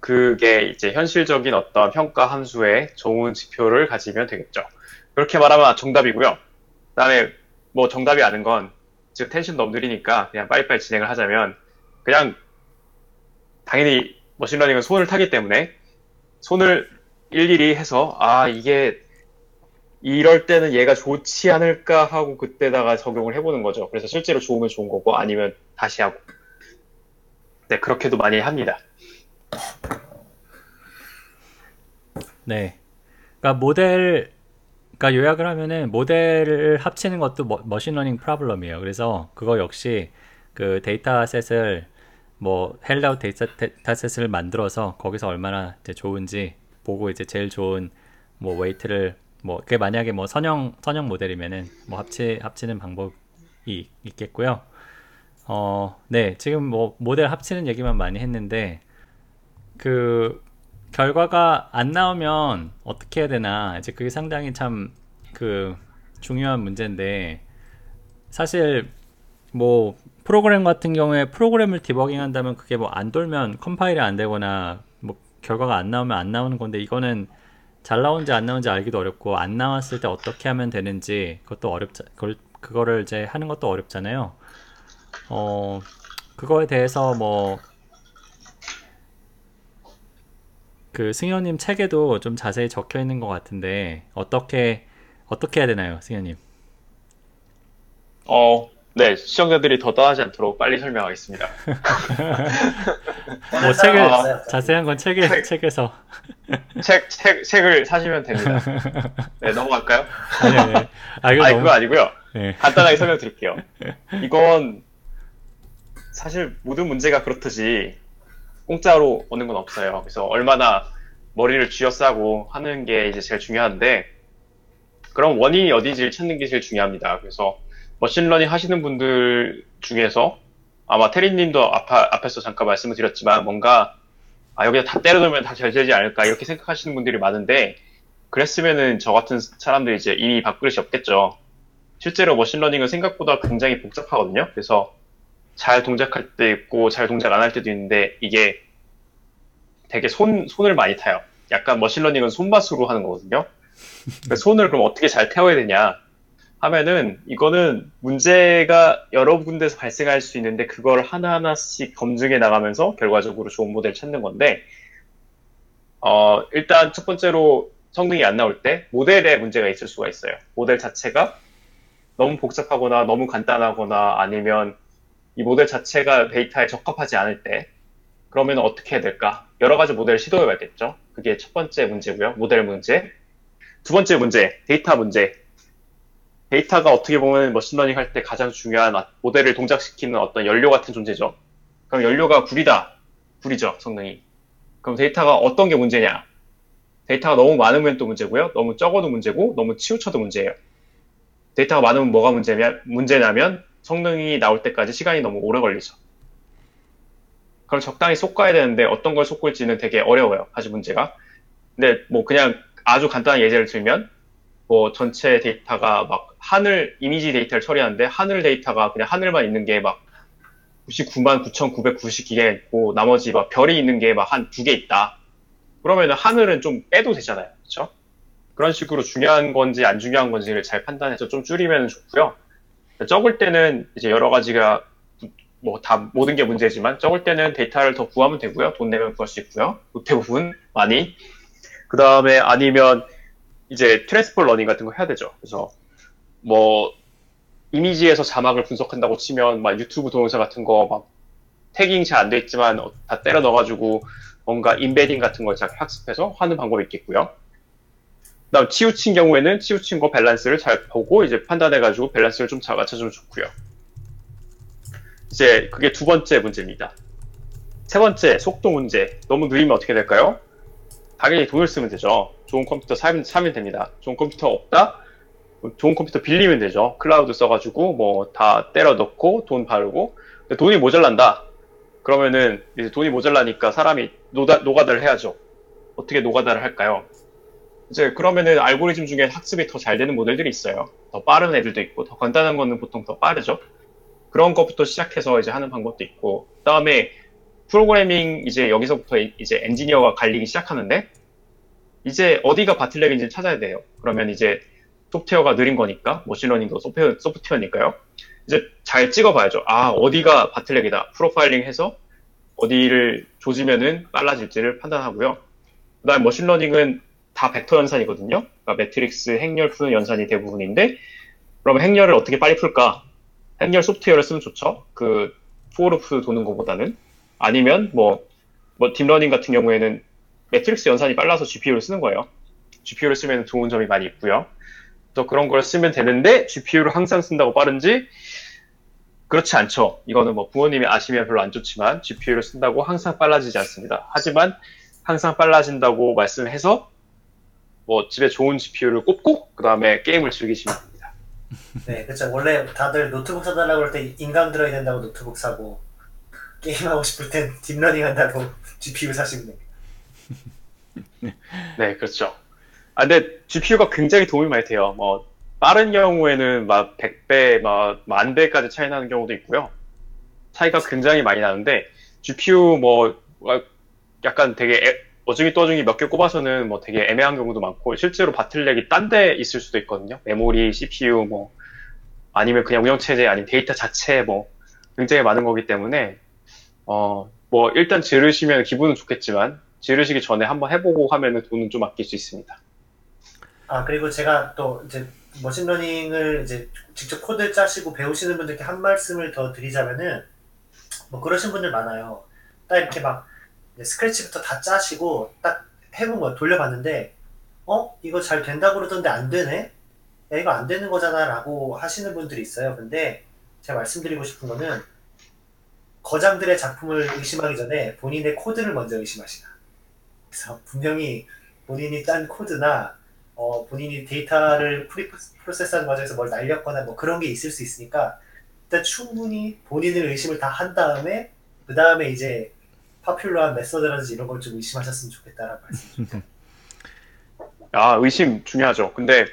그게 이제 현실적인 어떤 평가 함수의 좋은 지표를 가지면 되겠죠. 그렇게 말하면 정답이고요. 그다음에 뭐 정답이 아닌 건 지금 텐션 너무 느리니까 그냥 빨리빨리 진행을 하자면 그냥 당연히 머신러닝은 손을 타기 때문에 손을 일일이 해서 아 이게 이럴 때는 얘가 좋지 않을까 하고 그때다가 적용을 해보는 거죠. 그래서 실제로 좋으면 좋은 거고 아니면 다시 하고 네 그렇게도 많이 합니다. 네. 그러니까 모델, 그러니까 요약을 하면은 모델을 합치는 것도 머, machine learning problem이에요. 그래서 그거 역시 그 dataset을 뭐 held-out data, dataset을 만들어서 거기서 얼마나 이제 좋은지 보고 이제 제일 좋은 뭐 weight를 뭐 그게 만약에 뭐 선형 선형 모델이면은 뭐 합치 합치는 방법이 있겠고요. 어, 네. 지금 뭐 모델 합치는 얘기만 많이 했는데 그 결과가 안 나오면 어떻게 해야 되나 이제 그게 상당히 참 그 중요한 문제인데 사실 뭐 프로그램 같은 경우에 프로그램을 디버깅 한다면 그게 뭐 안 돌면 컴파일이 안 되거나 뭐 결과가 안 나오면 안 나오는 건데 이거는 잘 나온지 안 나온지 알기도 어렵고 안 나왔을 때 어떻게 하면 되는지 그것도 어렵자 그걸 그거를 이제 하는 것도 어렵잖아요. 어 그거에 대해서 뭐 그 승현님 책에도 좀 자세히 적혀 있는 것 같은데 어떻게 어떻게 해야 되나요, 승현님? 어, 네 시청자들이 더 떠나지 않도록 빨리 설명하겠습니다. 뭐 책을 아, 자세한 건 책에 책에서 책, 책, 책을 사시면 됩니다. 네 넘어갈까요? 아니 아니 아 이거 아니 너무 그거 아니고요. 네. 간단하게 설명드릴게요. 이건 사실 모든 문제가 그렇듯이 공짜로 오는 건 없어요. 그래서 얼마나 머리를 쥐어싸고 하는 게 이제 제일 중요한데 그럼 원인이 어디지를 찾는 게 제일 중요합니다. 그래서 machine learning 하시는 분들 중에서 아마 테리님도 앞, 앞에서 잠깐 말씀을 드렸지만 뭔가 아 여기다 다 때려 넣으면 다 잘 되지 않을까 이렇게 생각하시는 분들이 많은데 그랬으면은 저 같은 사람들이 이제 이미 밥그릇이 없겠죠. 실제로 머신러닝은 생각보다 굉장히 복잡하거든요. 그래서 잘 동작할 때 있고 잘 동작 안 할 때도 있는데 이게 되게 손, 손을 많이 타요. 약간 머신러닝은 손맛으로 하는 거거든요. 그래서 손을 그럼 어떻게 잘 태워야 되냐 하면은 이거는 문제가 여러 군데서 발생할 수 있는데 그걸 하나하나씩 검증해 나가면서 결과적으로 좋은 모델을 찾는 건데 어, 일단 첫 번째로 성능이 안 나올 때 모델에 문제가 있을 수가 있어요. 모델 자체가 너무 복잡하거나 너무 간단하거나 아니면 이 모델 자체가 데이터에 적합하지 않을 때 그러면 어떻게 해야 될까? 여러 가지 모델을 시도해 봐야겠죠. 그게 첫 번째 문제고요. 모델 문제. 두 번째 문제, 데이터 문제. 데이터가 어떻게 보면 machine learning 할 때 가장 중요한 모델을 동작시키는 어떤 연료 같은 존재죠. 그럼 연료가 구리다. 구리죠, 성능이. 그럼 데이터가 어떤 게 문제냐? 데이터가 너무 많으면 또 문제고요. 너무 적어도 문제고, 너무 치우쳐도 문제예요. 데이터가 많으면 뭐가 문제냐, 문제냐면 성능이 나올 때까지 시간이 너무 오래 걸리죠. 그럼 적당히 쏟아야 되는데 어떤 걸 쏟을지는 되게 어려워요. 아주 문제가. 근데 뭐 그냥 아주 간단한 예제를 들면 뭐 전체 데이터가 막 하늘 이미지 데이터를 처리하는데 하늘 데이터가 그냥 하늘만 있는 게 막 99만 9,990개가 있고 나머지 막 별이 있는 게 막 한 두 개 있다. 그러면은 하늘은 좀 빼도 되잖아요. 그렇죠? 그런 식으로 중요한 건지 안 중요한 건지를 잘 판단해서 좀 줄이면 좋고요. 적을 때는 이제 여러 가지가 뭐 다 모든 게 문제지만 적을 때는 데이터를 더 구하면 되고요. 돈 내면 구할 수 있고요. 대부분 많이. 그 다음에 아니면 이제 transfer learning 같은 거 해야 되죠. 그래서 뭐 이미지에서 자막을 분석한다고 치면 막 유튜브 동영상 같은 거 막 tagging 잘 안 돼 있지만 다 때려 넣어가지고 뭔가 embedding 같은 걸 잘 학습해서 하는 방법이 있겠고요. 그다음 치우친 경우에는 치우친 거 밸런스를 잘 보고 이제 판단해가지고 밸런스를 좀 잘 맞춰주면 좋고요. 이제 그게 두 번째 문제입니다. 세 번째, 속도 문제. 너무 느리면 어떻게 될까요? 당연히 돈을 쓰면 되죠. 좋은 컴퓨터 사면, 사면 됩니다. 좋은 컴퓨터 없다? 좋은 컴퓨터 빌리면 되죠. 클라우드 써가지고 뭐 다 때려 넣고 돈 바르고 근데 돈이 모자란다. 그러면은 이제 돈이 모자라니까 사람이 노다, 노가다를 해야죠. 어떻게 노가다를 할까요? 이제 그러면은 알고리즘 중에 학습이 더 잘 되는 모델들이 있어요. 더 빠른 애들도 있고 더 간단한 거는 보통 더 빠르죠. 그런 것부터 시작해서 이제 하는 방법도 있고 그다음에 프로그래밍 이제 여기서부터 이제 엔지니어가 갈리기 시작하는데 이제 어디가 bottleneck인지 찾아야 돼요. 그러면 이제 소프트웨어가 느린 거니까 머신러닝도 소프트웨어, 소프트웨어니까요. 이제 잘 찍어봐야죠. 아 어디가 bottleneck이다. profiling 해서 어디를 조지면은 빨라질지를 판단하고요. 그다음 머신러닝은 다 벡터 연산이거든요. 그러니까 매트릭스 행렬 푸는 연산이 대부분인데 그러면 행렬을 어떻게 빨리 풀까? 행렬 소프트웨어를 쓰면 좋죠. 그 for loop 도는 것보다는 아니면 뭐, 뭐 딥러닝 같은 경우에는 매트릭스 연산이 빨라서 GPU를 쓰는 거예요. GPU를 쓰면 좋은 점이 많이 있고요. 또 그런 걸 쓰면 되는데 GPU를 항상 쓴다고 빠른지 그렇지 않죠. 이거는 뭐 부모님이 아시면 별로 안 좋지만 GPU를 쓴다고 항상 빨라지지 않습니다. 하지만 항상 빨라진다고 말씀해서 뭐 집에 좋은 GPU를 꼽고 그 다음에 게임을 즐기시면 됩니다. 네, 그렇죠. 원래 다들 노트북 사달라고 할 때 인강 들어야 된다고 노트북 사고 게임하고 싶을 땐 딥러닝 한다고 GPU 사시면 됩니다. 네, 그렇죠. 아, 근데 GPU가 굉장히 도움이 많이 돼요. 뭐, 빠른 경우에는 막 100배, 막 만 배까지 차이 나는 경우도 있고요. 차이가 굉장히 많이 나는데, GPU 뭐, 약간 되게 애, 어중이 떠중이 몇 개 꼽아서는 뭐 되게 애매한 경우도 많고, 실제로 bottleneck이 딴 데 있을 수도 있거든요. 메모리, CPU, 뭐, 아니면 그냥 운영체제, 아니면 데이터 자체, 뭐, 굉장히 많은 거기 때문에, 어, 뭐, 일단 지르시면 기분은 좋겠지만, 지르시기 전에 한번 해보고 하면은 돈은 좀 아낄 수 있습니다. 아, 그리고 제가 또 이제 머신러닝을 이제 직접 코드 짜시고 배우시는 분들께 한 말씀을 더 드리자면은, 뭐 그러신 분들 많아요. 딱 이렇게 막 scratch부터 다 짜시고 딱 해본 거 돌려봤는데, 어? 이거 잘 된다고 그러던데 안 되네? 야, 이거 안 되는 거잖아 라고 하시는 분들이 있어요. 근데 제가 말씀드리고 싶은 거는, 거장들의 작품을 의심하기 전에 본인의 코드를 먼저 의심하시라. 그래서 분명히 본인이 짠 코드나 어, 본인이 데이터를 preprocess하는 과정에서 뭘 날렸거나 뭐 그런 게 있을 수 있으니까 일단 충분히 본인의 의심을 다 한 다음에 그 다음에 이제 popular한 method라든지 이런 걸 좀 의심하셨으면 좋겠다라고 말씀드립니다. 아 의심 중요하죠. 근데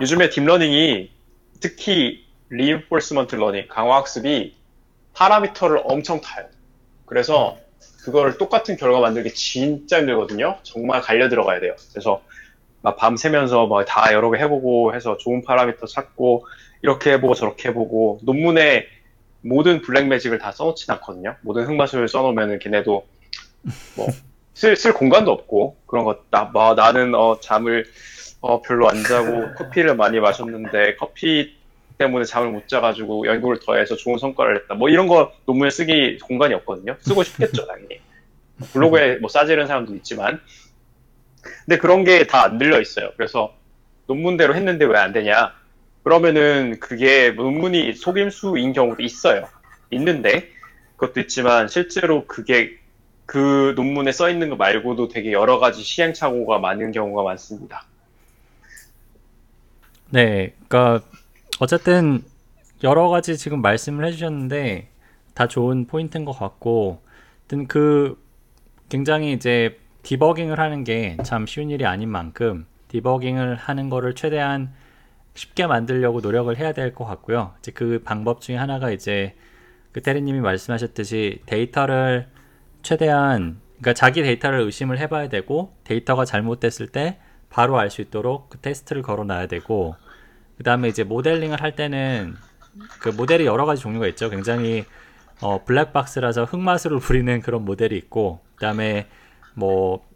요즘에 딥러닝이 특히 reinforcement learning 강화 학습이 파라미터를 엄청 타요. 그래서 그거를 똑같은 결과 만들기 진짜 힘들거든요. 정말 갈려 들어가야 돼요. 그래서 막 밤 새면서 뭐다 여러 개 해보고 해서 좋은 파라미터 찾고 이렇게 해보고 저렇게 해보고 논문에 모든 블랙 매직을 다 써놓진 않거든요. 모든 흑마술을 써놓으면 걔네도 뭐 쓸, 쓸 공간도 없고 그런 것. 나, 뭐, 나는 어, 잠을 어, 별로 안 자고 커피를 많이 마셨는데 커피 때문에 잠을 못 자가지고 연구를 더해서 좋은 성과를 냈다. 뭐 이런 거 논문에 쓰기 공간이 없거든요. 쓰고 싶겠죠, 당연히. 블로그에 뭐 싸지른 사람도 있지만. 근데 그런 게 다 안 들려 있어요. 그래서 논문대로 했는데 왜 안 되냐? 그러면은 그게 논문이 속임수인 경우도 있어요. 있는데 그것도 있지만 실제로 그게 그 논문에 써 있는 거 말고도 되게 여러 가지 시행착오가 많은 경우가 많습니다. 네, 그러니까 어쨌든 여러 가지 지금 말씀을 해주셨는데 다 좋은 포인트인 것 같고, 그 굉장히 이제 디버깅을 하는 게 참 쉬운 일이 아닌 만큼 디버깅을 하는 거를 최대한 쉽게 만들려고 노력을 해야 될 것 같고요. 이제 그 방법 중에 하나가 이제 그 테리님이 말씀하셨듯이 데이터를 최대한 그러니까 자기 데이터를 의심을 해봐야 되고 데이터가 잘못됐을 때 바로 알 수 있도록 그 테스트를 걸어놔야 되고 그 다음에 이제 모델링을 할 때는 그 모델이 여러 가지 종류가 있죠. 굉장히 어, 블랙박스라서 흑마술을 부리는 그런 모델이 있고 그 다음에 뭐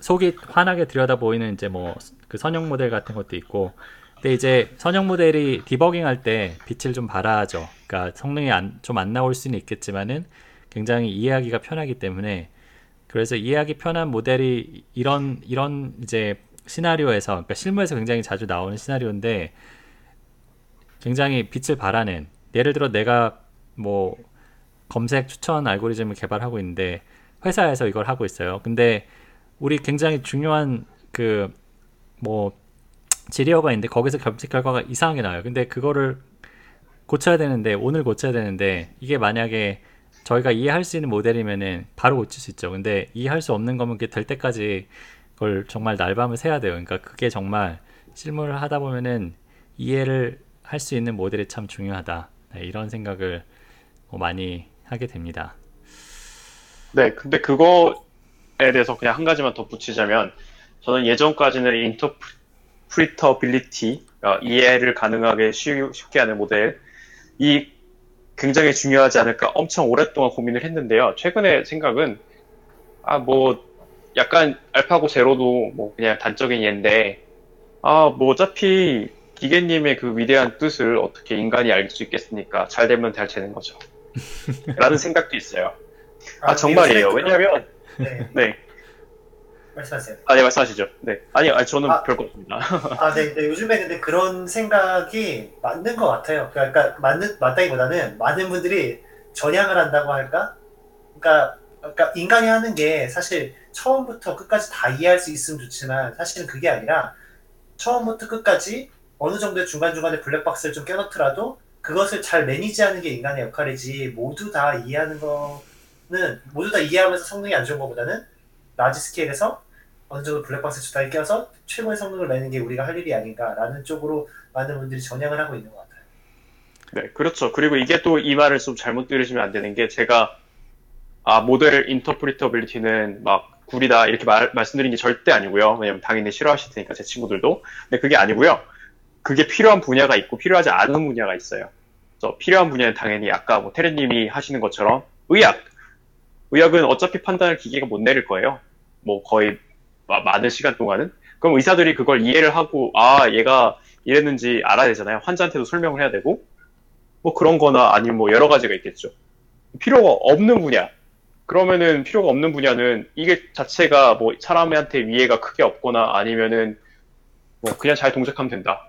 속이 환하게 들여다 보이는 이제 뭐 그 선형 모델 같은 것도 있고 근데 이제 선형 모델이 디버깅 할 때 빛을 좀 발하죠. 그러니까 성능이 좀 안 나올 수는 있겠지만은 굉장히 이해하기가 편하기 때문에 그래서 이해하기 편한 모델이 이런 이런 이제 시나리오에서 그러니까 실무에서 굉장히 자주 나오는 시나리오인데 굉장히 빛을 발하는 예를 들어 내가 뭐 검색 추천 알고리즘을 개발하고 있는데 회사에서 이걸 하고 있어요. 근데 우리 굉장히 중요한 그 뭐 지리어가 있는데 거기서 검색 결과가 이상하게 나와요. 근데 그거를 고쳐야 되는데 오늘 고쳐야 되는데 이게 만약에 저희가 이해할 수 있는 모델이면은 바로 고칠 수 있죠. 근데 이해할 수 없는 거면 그게 될 때까지 그걸 정말 날밤을 새야 돼요. 그러니까 그게 정말 실무를 하다 보면은 이해를 할 수 있는 모델이 참 중요하다. 네, 이런 생각을 뭐 많이 하게 됩니다. 네, 근데 그거에 대해서 그냥 한 가지만 덧붙이자면 저는 예전까지는 인터프리터빌리티 어, 이해를 가능하게 쉬, 쉽게 하는 모델 이 굉장히 중요하지 않을까 엄청 오랫동안 고민을 했는데요. 최근에 생각은 아 뭐 약간 알파고 제로도 뭐 그냥 단적인 예인데 아 뭐 어차피 기계님의 그 위대한 뜻을 어떻게 인간이 알 수 있겠습니까? 잘 되면 잘 되는 거죠. 라는 생각도 있어요. 아, 정말이에요. 요즘에 왜냐면 그런- 네, 네. 말씀하세요. 아, 네, 말씀하시죠. 네. 아니, 아니 저는 아. 별거 없습니다. 아, 네, 네, 요즘에 근데 그런 생각이 맞는 것 같아요. 그러니까 맞는 맞다기보다는 많은 분들이 전향을 한다고 할까? 그러니까, 그러니까 인간이 하는 게 사실 처음부터 끝까지 다 이해할 수 있으면 좋지만 사실은 그게 아니라 처음부터 끝까지 어느 정도의 중간중간에 블랙박스를 좀 껴넣더라도 그것을 잘 manage하는 게 인간의 역할이지 모두 다 이해하는 거는 모두 다 이해하면서 성능이 안 좋은 것보다는 large scale에서 어느 정도 블랙박스 중간에 껴서 최고의 성능을 내는 게 우리가 할 일이 아닌가라는 쪽으로 많은 분들이 전향을 하고 있는 것 같아요. 네, 그렇죠. 그리고 이게 또 이 말을 좀 잘못 들으시면 안 되는 게 제가 아, model interpretability는 막 구리다 이렇게 말, 말씀드린 게 절대 아니고요. 왜냐면 당연히 싫어하실 테니까 제 친구들도. 근데 그게 아니고요. 그게 필요한 분야가 있고 필요하지 않은 분야가 있어요. 그래서 필요한 분야는 당연히 아까 뭐 테레님이 하시는 것처럼 의학. 의학은 어차피 판단을 기계가 못 내릴 거예요. 뭐 거의 마- 많은 시간 동안은. 그럼 의사들이 그걸 이해를 하고 아 얘가 이랬는지 알아야 되잖아요. 환자한테도 설명을 해야 되고 뭐 그런 거나 아니면 뭐 여러 가지가 있겠죠. 필요가 없는 분야. 그러면은 필요가 없는 분야는 이게 자체가 뭐 사람한테 위해가 크게 없거나 아니면은 뭐 그냥 잘 동작하면 된다.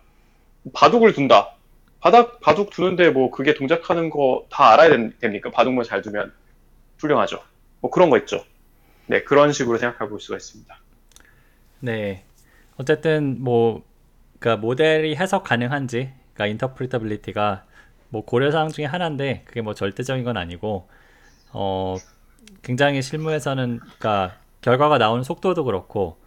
바둑을 둔다. 바닥, 바둑 두는데 뭐 그게 동작하는 거 다 알아야 된- 됩니까? 바둑만 잘 두면 훌륭하죠. 뭐 그런 거 있죠. 네, 그런 식으로 생각해 볼 수가 있습니다. 네. 어쨌든 뭐 그러니까 모델이 해석 가능한지 그러니까 interpretability가 뭐 고려 사항 중에 하나인데 그게 뭐 절대적인 건 아니고 어 굉장히 실무에서는 그러니까 결과가 나오는 속도도 그렇고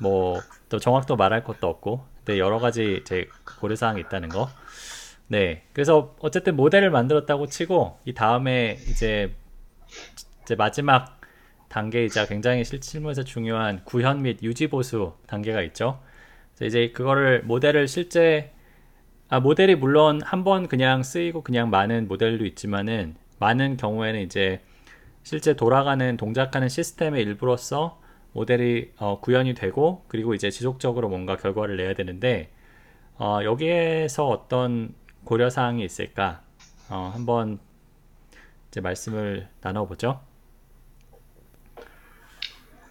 뭐 또 정확도 말할 것도 없고 근데 여러 가지 이제 고려 사항이 있다는 거. 네. 그래서 어쨌든 모델을 만들었다고 치고 이 다음에 이제 이제 마지막 단계이자 굉장히 실- 실무에서 중요한 구현 및 유지 보수 단계가 있죠. 이제 그거를 모델을 실제 아 모델이 물론 한 번 그냥 쓰이고 그냥 많은 모델도 있지만은 많은 경우에는 이제 실제 돌아가는 동작하는 시스템의 일부로서 모델이 어, 구현이 되고 그리고 이제 지속적으로 뭔가 결과를 내야 되는데 어, 여기에서 어떤 고려 사항이 있을까? 어, 한번 이제 말씀을 나눠보죠.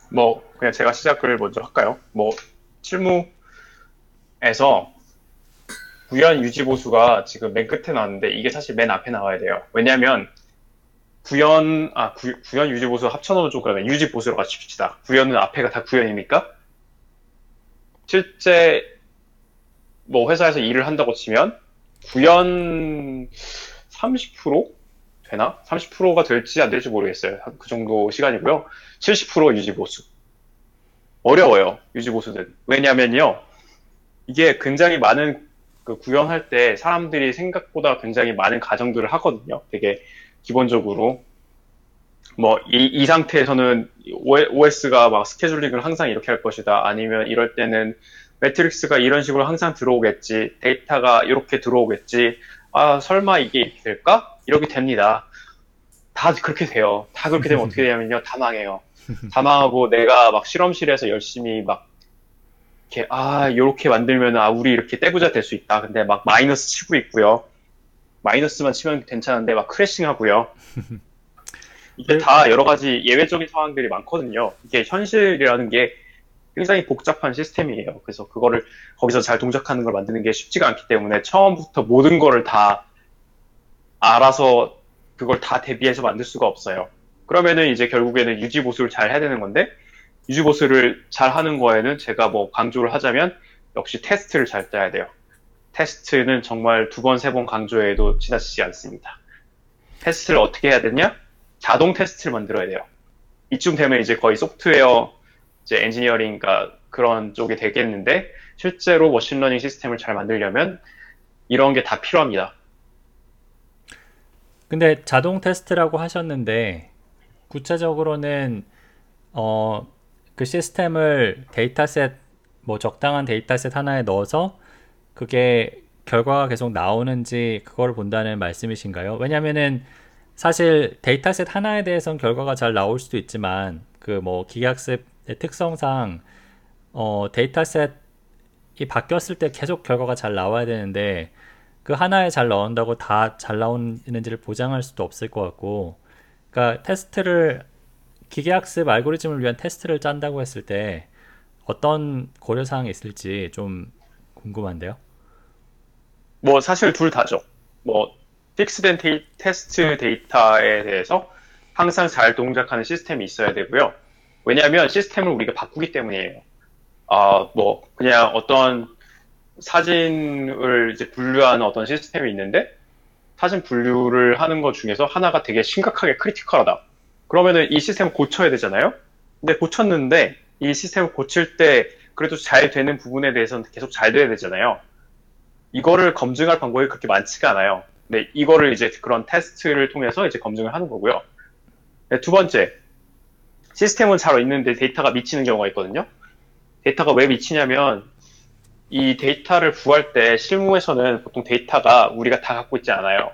뭐 그냥 제가 시작을 먼저 할까요? 뭐 실무에서 구현 유지 보수가 지금 맨 끝에 나왔는데 이게 사실 맨 앞에 나와야 돼요. 왜냐하면 구현 아 구, 구현 유지 보수 합쳐놓으면 좀 그러면 유지 보수로 같이 칩시다. 구현은 앞에가 다 구현입니까? 실제 뭐 회사에서 일을 한다고 치면 구현 30% 되나? 30%가 될지 안 될지 모르겠어요. 한그 정도 시간이고요. 70% 유지 보수. 어려워요. 유지 보수는. 왜냐면요. 이게 굉장히 많은 그 구현할 때 사람들이 생각보다 굉장히 많은 가정들을 하거든요. 되게 기본적으로. 뭐, 이, 이 상태에서는 OS가 막 스케줄링을 항상 이렇게 할 것이다. 아니면 이럴 때는 매트릭스가 이런 식으로 항상 들어오겠지. 데이터가 이렇게 들어오겠지. 아, 설마 이게 이렇게 될까? 이렇게 됩니다. 다 그렇게 돼요. 다 그렇게 되면 어떻게 되냐면요. 다 망해요. 다 망하고 내가 막 실험실에서 열심히 막 이렇게 아 요렇게 만들면 아 우리 이렇게 떼부자 될 수 있다. 근데 막 마이너스 치고 있고요. 마이너스만 치면 괜찮은데 막 크래싱 하고요. 이게 다 여러 가지 예외적인 상황들이 많거든요. 이게 현실이라는 게 굉장히 복잡한 시스템이에요. 그래서 그거를 거기서 잘 동작하는 걸 만드는 게 쉽지가 않기 때문에 처음부터 모든 거를 다 알아서 그걸 다 대비해서 만들 수가 없어요. 그러면은 이제 결국에는 유지 보수를 잘 해야 되는 건데 유지 보수를 잘 하는 거에는 제가 뭐 강조를 하자면 역시 테스트를 잘 짜야 돼요. 테스트는 정말 두 번, 세 번 강조해도 지나치지 않습니다. 테스트를 어떻게 해야 되냐? 자동 테스트를 만들어야 돼요. 이쯤 되면 이제 거의 소프트웨어 이제 엔지니어링가 그런 쪽이 되겠는데 실제로 머신러닝 시스템을 잘 만들려면 이런 게 다 필요합니다. 근데 자동 테스트라고 하셨는데 구체적으로는 어, 그 시스템을 dataset 뭐 적당한 dataset 하나에 넣어서 그게 결과가 계속 나오는지 그걸 본다는 말씀이신가요? 왜냐면은 사실 dataset 하나에 대해서는 결과가 잘 나올 수도 있지만 그 뭐 기계학습의 특성상 어 dataset이 바뀌었을 때 계속 결과가 잘 나와야 되는데 그 하나에 잘 나온다고 다 잘 나오는지를 보장할 수도 없을 것 같고 그러니까 테스트를 기계학습 알고리즘을 위한 테스트를 짠다고 했을 때 어떤 고려사항이 있을지 좀 궁금한데요. 뭐 사실 둘 다죠. 뭐 fix된 데이, 테스트 데이터에 대해서 항상 잘 동작하는 시스템이 있어야 되고요. 왜냐하면 시스템을 우리가 바꾸기 때문이에요. 아, 뭐 그냥 어떤 사진을 이제 분류하는 어떤 시스템이 있는데 사진 분류를 하는 것 중에서 하나가 되게 심각하게 크리티컬하다. 그러면은 이 시스템을 고쳐야 되잖아요. 근데 고쳤는데 이 시스템을 고칠 때 그래도 잘 되는 부분에 대해서는 계속 잘 돼야 되잖아요. 이거를 검증할 방법이 그렇게 많지가 않아요. 네, 이거를 이제 그런 테스트를 통해서 이제 검증을 하는 거고요. 네, 두 번째, 시스템은 잘 있는데 데이터가 미치는 경우가 있거든요. 데이터가 왜 미치냐면 이 데이터를 구할 때 실무에서는 보통 데이터가 우리가 다 갖고 있지 않아요.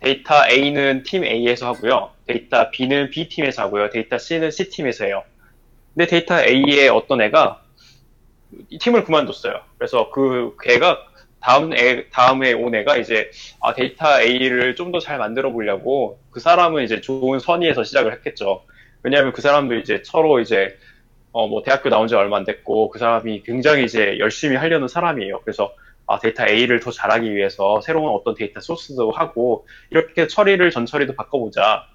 데이터 A는 팀 A에서 하고요. 데이터 B는 B팀에서 하고요. 데이터 C는 C팀에서 해요. 근데 데이터 A의 어떤 애가 이 팀을 그만뒀어요. 그래서 그 걔가 다음 애, 다음에 온 애가 이제 아, 데이터 A를 좀 더 잘 만들어 보려고 그 사람은 이제 좋은 선의에서 시작을 했겠죠. 왜냐하면 그 사람도 이제 서로 이제 어, 뭐 대학교 나온 지 얼마 안 됐고 그 사람이 굉장히 이제 열심히 하려는 사람이에요. 그래서 아, 데이터 A를 더 잘하기 위해서 새로운 어떤 데이터 소스도 하고 이렇게 처리를 전처리도 바꿔보자.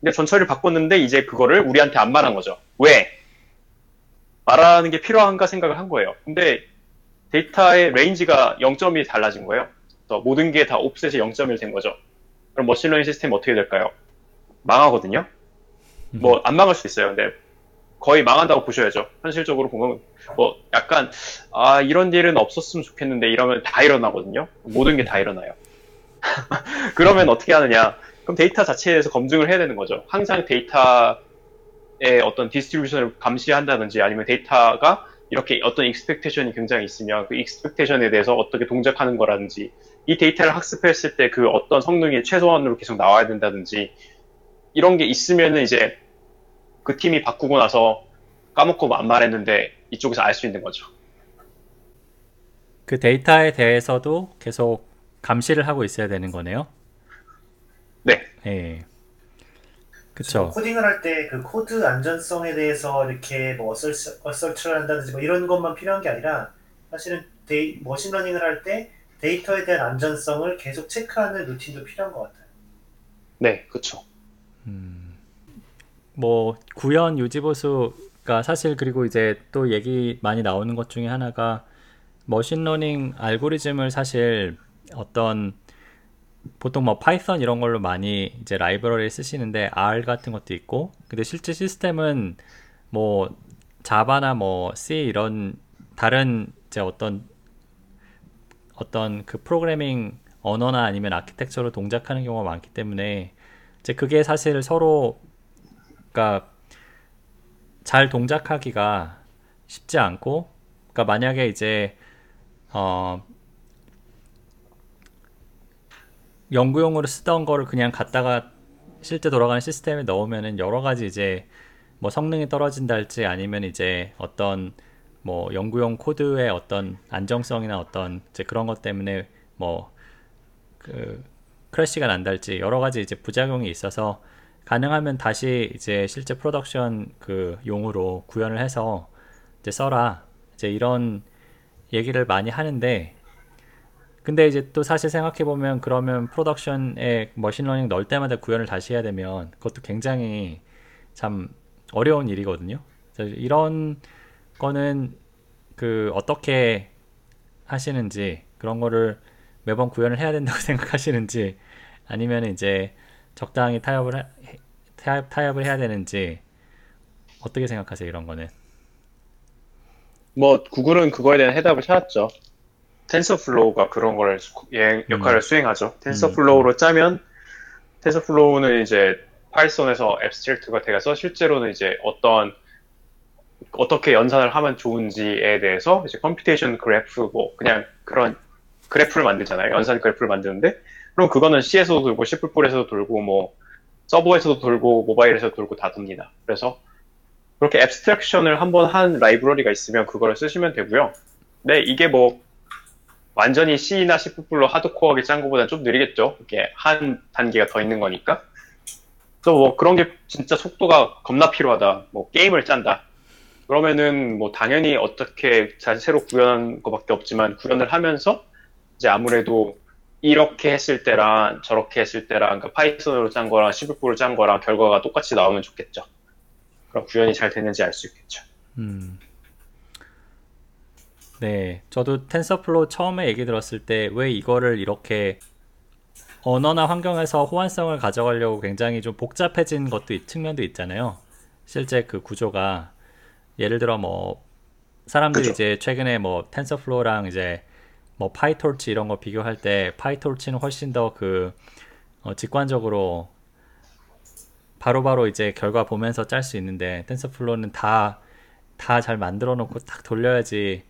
근데 전처리를 바꿨는데 이제 그거를 우리한테 안 말한 거죠. 왜? 말하는 게 필요한가 생각을 한 거예요. 근데 데이터의 range가 0점이 달라진 거예요. 모든 게 다 offset이 0.1된 거죠. 그럼 machine learning 시스템이 어떻게 될까요? 망하거든요. 뭐 안 망할 수 있어요. 근데 거의 망한다고 보셔야죠. 현실적으로 보면 뭐 약간 아 이런 일은 없었으면 좋겠는데 이러면 다 일어나거든요. 모든 게 다 일어나요. 그러면 어떻게 하느냐? 그럼 데이터 자체에 대해서 검증을 해야 되는 거죠. 항상 데이터의 어떤 distribution을 감시한다든지 아니면 데이터가 이렇게 어떤 expectation이 굉장히 있으면 그 expectation에 대해서 어떻게 동작하는 거라든지 이 데이터를 학습했을 때 그 어떤 성능이 최소한으로 계속 나와야 된다든지 이런 게 있으면은 이제 그 팀이 바꾸고 나서 까먹고 안 말했는데 이쪽에서 알 수 있는 거죠. 그 데이터에 대해서도 계속 감시를 하고 있어야 되는 거네요. 네. 예. 그쵸. 코딩을 할 때 그 코드 안전성에 대해서 이렇게 뭐 assert, assert를 한다든지 뭐 이런 것만 필요한 게 아니라 사실은 데이, machine learning을 할 때 데이터에 대한 안전성을 계속 체크하는 루틴도 필요한 것 같아요. 네, 그렇죠. 음, 뭐 구현 유지보수가 사실 그리고 이제 또 얘기 많이 나오는 것 중에 하나가 machine learning 알고리즘을 사실 어떤 보통 뭐 Python 이런 걸로 많이 이제 라이브러리 쓰시는데 R 같은 것도 있고 근데 실제 시스템은 뭐 자바나 뭐 C 이런 다른 이제 어떤 어떤 그 프로그래밍 언어나 아니면 아키텍처로 동작하는 경우가 많기 때문에 이제 그게 사실 서로 그러니까 잘 동작하기가 쉽지 않고 그러니까 만약에 이제 어 연구용으로 쓰던 거를 그냥 갖다가 실제 돌아가는 시스템에 넣으면은 여러 가지 이제 뭐 성능이 떨어진다 할지 아니면 이제 어떤 뭐 연구용 코드의 어떤 안정성이나 어떤 이제 그런 것 때문에 뭐 그 crash가 난다 할지 여러 가지 이제 부작용이 있어서 가능하면 다시 이제 실제 production 그 용으로 구현을 해서 이제 써라. 이제 이런 얘기를 많이 하는데 근데 이제 또 사실 생각해 보면 그러면 production에 machine learning 넣을 때마다 구현을 다시 해야 되면 그것도 굉장히 참 어려운 일이거든요. 이런 거는 그 어떻게 하시는지 그런 거를 매번 구현을 해야 된다고 생각하시는지 아니면 이제 적당히 타협을 해- 타협, 타협을 해야 되는지 어떻게 생각하세요 이런 거는? 뭐 구글은 그거에 대한 해답을 찾았죠. TensorFlow가 그런 걸 수- 예- 역할을 수행하죠. TensorFlow로 짜면 TensorFlow는 이제 Python에서 abstract가 돼서 실제로는 이제 어떤 어떻게 연산을 하면 좋은지에 대해서 이제 computation graph 뭐 그냥 그런 그래프를 만들잖아요. 연산 그래프를 만드는데 그럼 그거는 C에서도 돌고 C++에서도 돌고 뭐 서버에서도 돌고 모바일에서도 돌고 다 돕니다. 그래서 그렇게 abstraction을 한번 한 라이브러리가 있으면 그거를 쓰시면 되고요. 네, 이게 뭐 완전히 C나 C++로 하드코어하게 짠 것보다 좀 느리겠죠. 이게 한 단계가 더 있는 거니까. 그래서 뭐 그런 게 진짜 속도가 겁나 필요하다. 뭐 게임을 짠다. 그러면은 뭐 당연히 어떻게 자- 새로 구현한 것밖에 없지만 구현을 하면서 이제 아무래도 이렇게 했을 때랑 저렇게 했을 때랑 그러니까 Python으로 짠 거랑 C++로 짠 거랑 결과가 똑같이 나오면 좋겠죠. 그럼 구현이 잘 되는지 알 수 있겠죠. 음. 네, 저도 TensorFlow 처음에 얘기 들었을 때 왜 이거를 이렇게 언어나 환경에서 호환성을 가져가려고 굉장히 좀 복잡해진 것도 이 측면도 있잖아요. 실제 그 구조가 예를 들어 뭐 사람들이 그죠. 이제 최근에 뭐 TensorFlow랑 이제 뭐 PyTorch 이런 거 비교할 때 PyTorch는 훨씬 더그 직관적으로 바로 바로 이제 결과 보면서 짤 수 있는데 TensorFlow는 다 다 잘 만들어 놓고 딱 돌려야지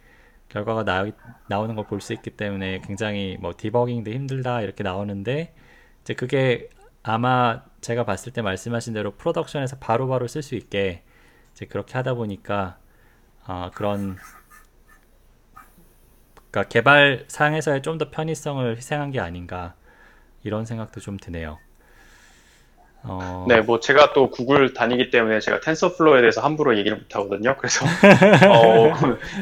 결과가 나, 나오는 걸 볼 수 있기 때문에 굉장히 뭐 디버깅도 힘들다 이렇게 나오는데 이제 그게 아마 제가 봤을 때 말씀하신 대로 production에서 바로바로 쓸 수 있게 이제 그렇게 하다 보니까 아, 그런 그러니까 개발 상에서의 좀 더 편의성을 희생한 게 아닌가 이런 생각도 좀 드네요. 어, 네, 뭐 제가 또 구글 다니기 때문에 제가 TensorFlow에 대해서 함부로 얘기를 못 하거든요. 그래서 어,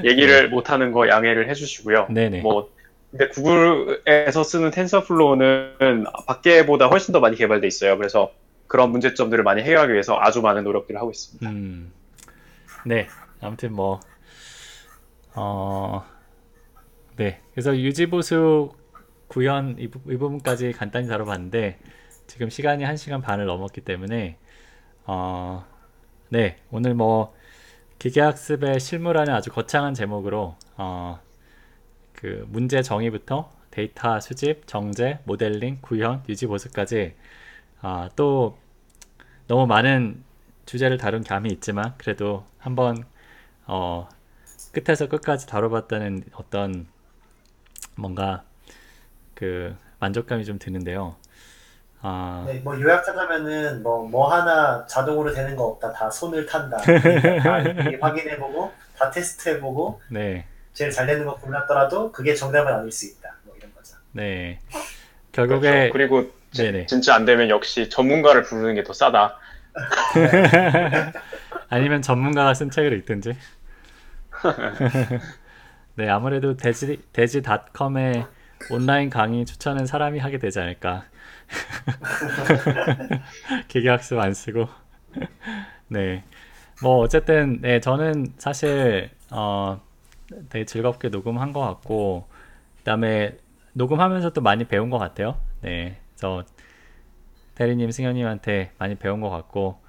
얘기를 못 하는 거 양해를 해주시고요. 네네. 뭐 근데 구글에서 쓰는 TensorFlow는 밖에보다 훨씬 더 많이 개발돼 있어요. 그래서 그런 문제점들을 많이 해결하기 위해서 아주 많은 노력들을 하고 있습니다. 음, 네. 아무튼 뭐, 어, 네. 그래서 유지보수 구현 이, 부, 이 부분까지 간단히 다뤄봤는데, 지금 시간이 1시간 반을 넘었기 때문에, 어, 네. 오늘 뭐, 기계학습의 실무라는 아주 거창한 제목으로, 어, 그 문제 정의부터 데이터 수집, 정제, 모델링, 구현, 유지 보수까지, 아, 또 너무 많은 주제를 다룬 감이 있지만 그래도 한번 어, 끝에서 끝까지 다뤄봤다는 어떤 뭔가 그 만족감이 좀 드는데요. 아, 네, 뭐 요약 하자면은 뭐 뭐 하나 자동으로 되는 거 없다. 다 손을 탄다. 그러니까 다 이렇게 확인해보고 다 테스트해보고 네, 제일 잘 되는 거 골랐더라도 그게 정답은 아닐 수 있다. 뭐 이런 거죠. 네. 결국에 그렇죠. 그리고 지-. 진짜 안 되면 역시 전문가를 부르는 게 더 싸다. 아니면 전문가가 쓴 책을 읽든지. 네, 아무래도 돼지 돼지닷컴의 온라인 강의 추천은 사람이 하게 되지 않을까. 기계학습 안 쓰고. 네. 뭐 어쨌든 네, 저는 사실 어 되게 즐겁게 녹음한 것 같고 그다음에 녹음하면서 또 많이 배운 것 같아요. 네. 저 대리님, 승현님한테 많이 배운 것 같고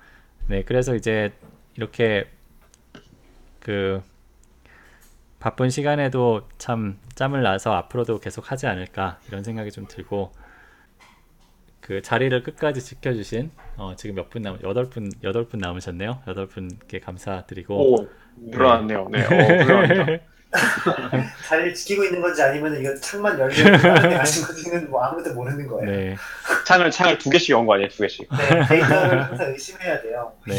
네, 그래서 이제 이렇게 그 바쁜 시간에도 참 짬을 나서 앞으로도 계속 하지 않을까 이런 생각이 좀 들고 그 자리를 끝까지 지켜주신 어, 지금 몇 분 남, 여덟 분 여덟 분 남으셨네요. 여덟 분께 감사드리고 오, 늘어났네요. 네, 어, 늘어납니다. 자리를 지키고 있는 건지 아니면 이거 창만 데 가신 건지는 뭐 아무도 모르는 거예요. 네, 창을, 창을 두 개씩 연거 아니에요? 두 개씩. 네, 데이터를 항상 의심해야 돼요. 네.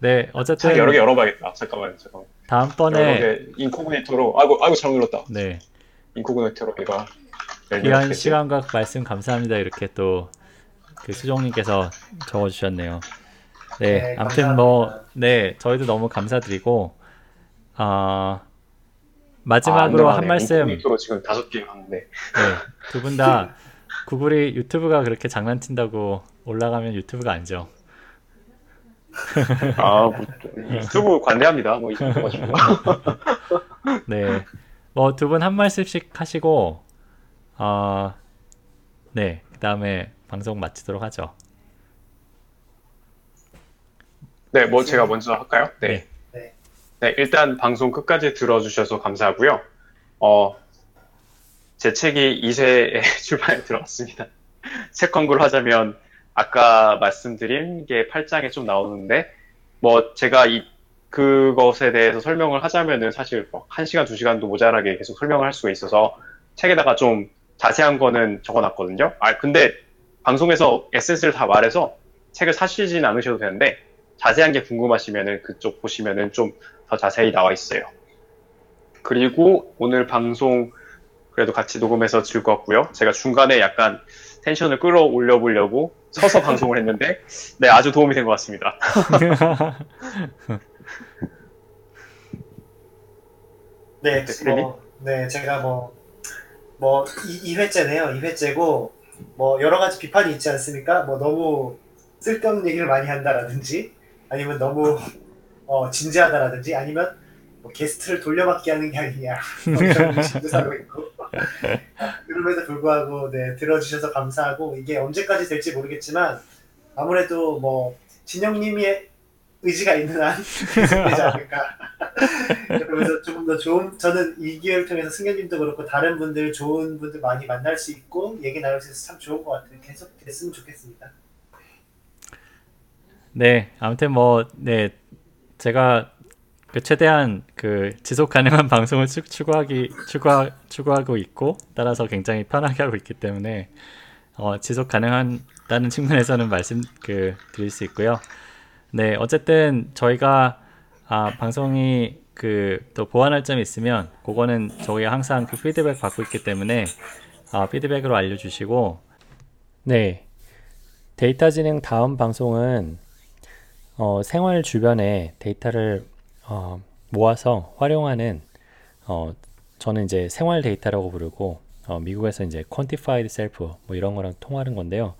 네창 어쨌든 여러 개 열어봐야겠다. 잠깐만요, 잠깐만. 다음번에 개 인코그니토로, 아이고, 아이고, 잘못 눌렀다. 네 인코그니토로 이거. 열리면 귀한? 시간과 말씀 감사합니다. 이렇게 또 그 수종님께서 적어주셨네요. 네, 네, 아무튼 뭐. 네, 저희도 너무 감사드리고, 아, 마지막으로 아, 한 말씀 네, 로 지금 다섯 개 하는데 두분 다 구글이 유튜브가 그렇게 장난친다고 올라가면 유튜브가 아니죠. 아, 뭐, 유튜브 관대합니다. 뭐, 이 정도 가지고. 네. 뭐 두 분 한 말씀씩 하시고 어, 네. 그 다음에 방송 마치도록 하죠. 네, 뭐, 제가 먼저 할까요? 네. 네. 네. 네, 일단 방송 끝까지 들어주셔서 감사하고요. 어, 제 책이 2세에 출판에 들어왔습니다. 책 광고를 하자면, 아까 말씀드린 게 8장에 좀 나오는데, 뭐, 제가 이, 그것에 대해서 설명을 하자면은 사실 뭐 1시간, 2시간도 모자라게 계속 설명을 할 수가 있어서 책에다가 좀 자세한 거는 적어놨거든요. 아, 근데 방송에서 에센스를 다 말해서 책을 사시진 않으셔도 되는데, 자세한 게 궁금하시면은 그쪽 보시면은 좀 더 자세히 나와 있어요. 그리고 오늘 방송 그래도 같이 녹음해서 즐거웠고요. 제가 중간에 약간 텐션을 끌어올려 보려고 서서 방송을 했는데 네 아주 도움이 된 것 같습니다. 네, 네, 뭐, 네, 제가 뭐, 뭐, 이, 2회째네요. 2회째고, 뭐, 여러 가지 비판이 있지 않습니까? 뭐, 너무 쓸데없는 얘기를 많이 한다라든지, 아니면 너무, 어, 진지하다라든지, 아니면, 뭐, 게스트를 돌려막기 하는 게 아니냐. 뭐 이런 의심도 사고 있고. 그럼에도 불구하고, 네, 들어주셔서 감사하고, 이게 언제까지 될지 모르겠지만, 아무래도 뭐, 진영님의 의지가 있는 한, 계속되지 않을까. 그러면서 조금 더 좋은 저는 이 기회를 통해서 승현님도 그렇고 다른 분들 좋은 분들 많이 만날 수 있고 얘기 나눌 수 있어서 참 좋은 것 같아요. 계속 됐으면 좋겠습니다. 네, 아무튼 뭐, 네, 제가 그 최대한 그 지속 가능한 방송을 추, 추구하기 추구하, 추구하고 있고 따라서 굉장히 편하게 하고 있기 때문에 어, 지속 가능한다는 측면에서는 말씀 그 드릴 수 있고요. 네, 어쨌든 저희가 아, 방송이 그 또 보완할 점이 있으면 그거는 저희가 항상 그 피드백 받고 있기 때문에 아, 피드백으로 알려주시고 네, 데이터 지능 다음 방송은 어, 생활 주변에 데이터를 어, 모아서 활용하는 어, 저는 이제 생활 데이터라고 부르고 어, 미국에서 이제 quantified self 뭐 이런 거랑 통하는 건데요.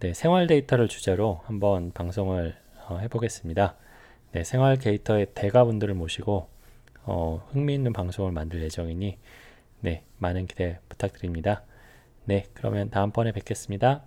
네, 생활 데이터를 주제로 한번 방송을 어, 해보겠습니다. 네, 생활 데이터의 대가분들을 모시고 어, 흥미있는 방송을 만들 예정이니 네, 많은 기대 부탁드립니다. 네, 그러면 다음번에 뵙겠습니다.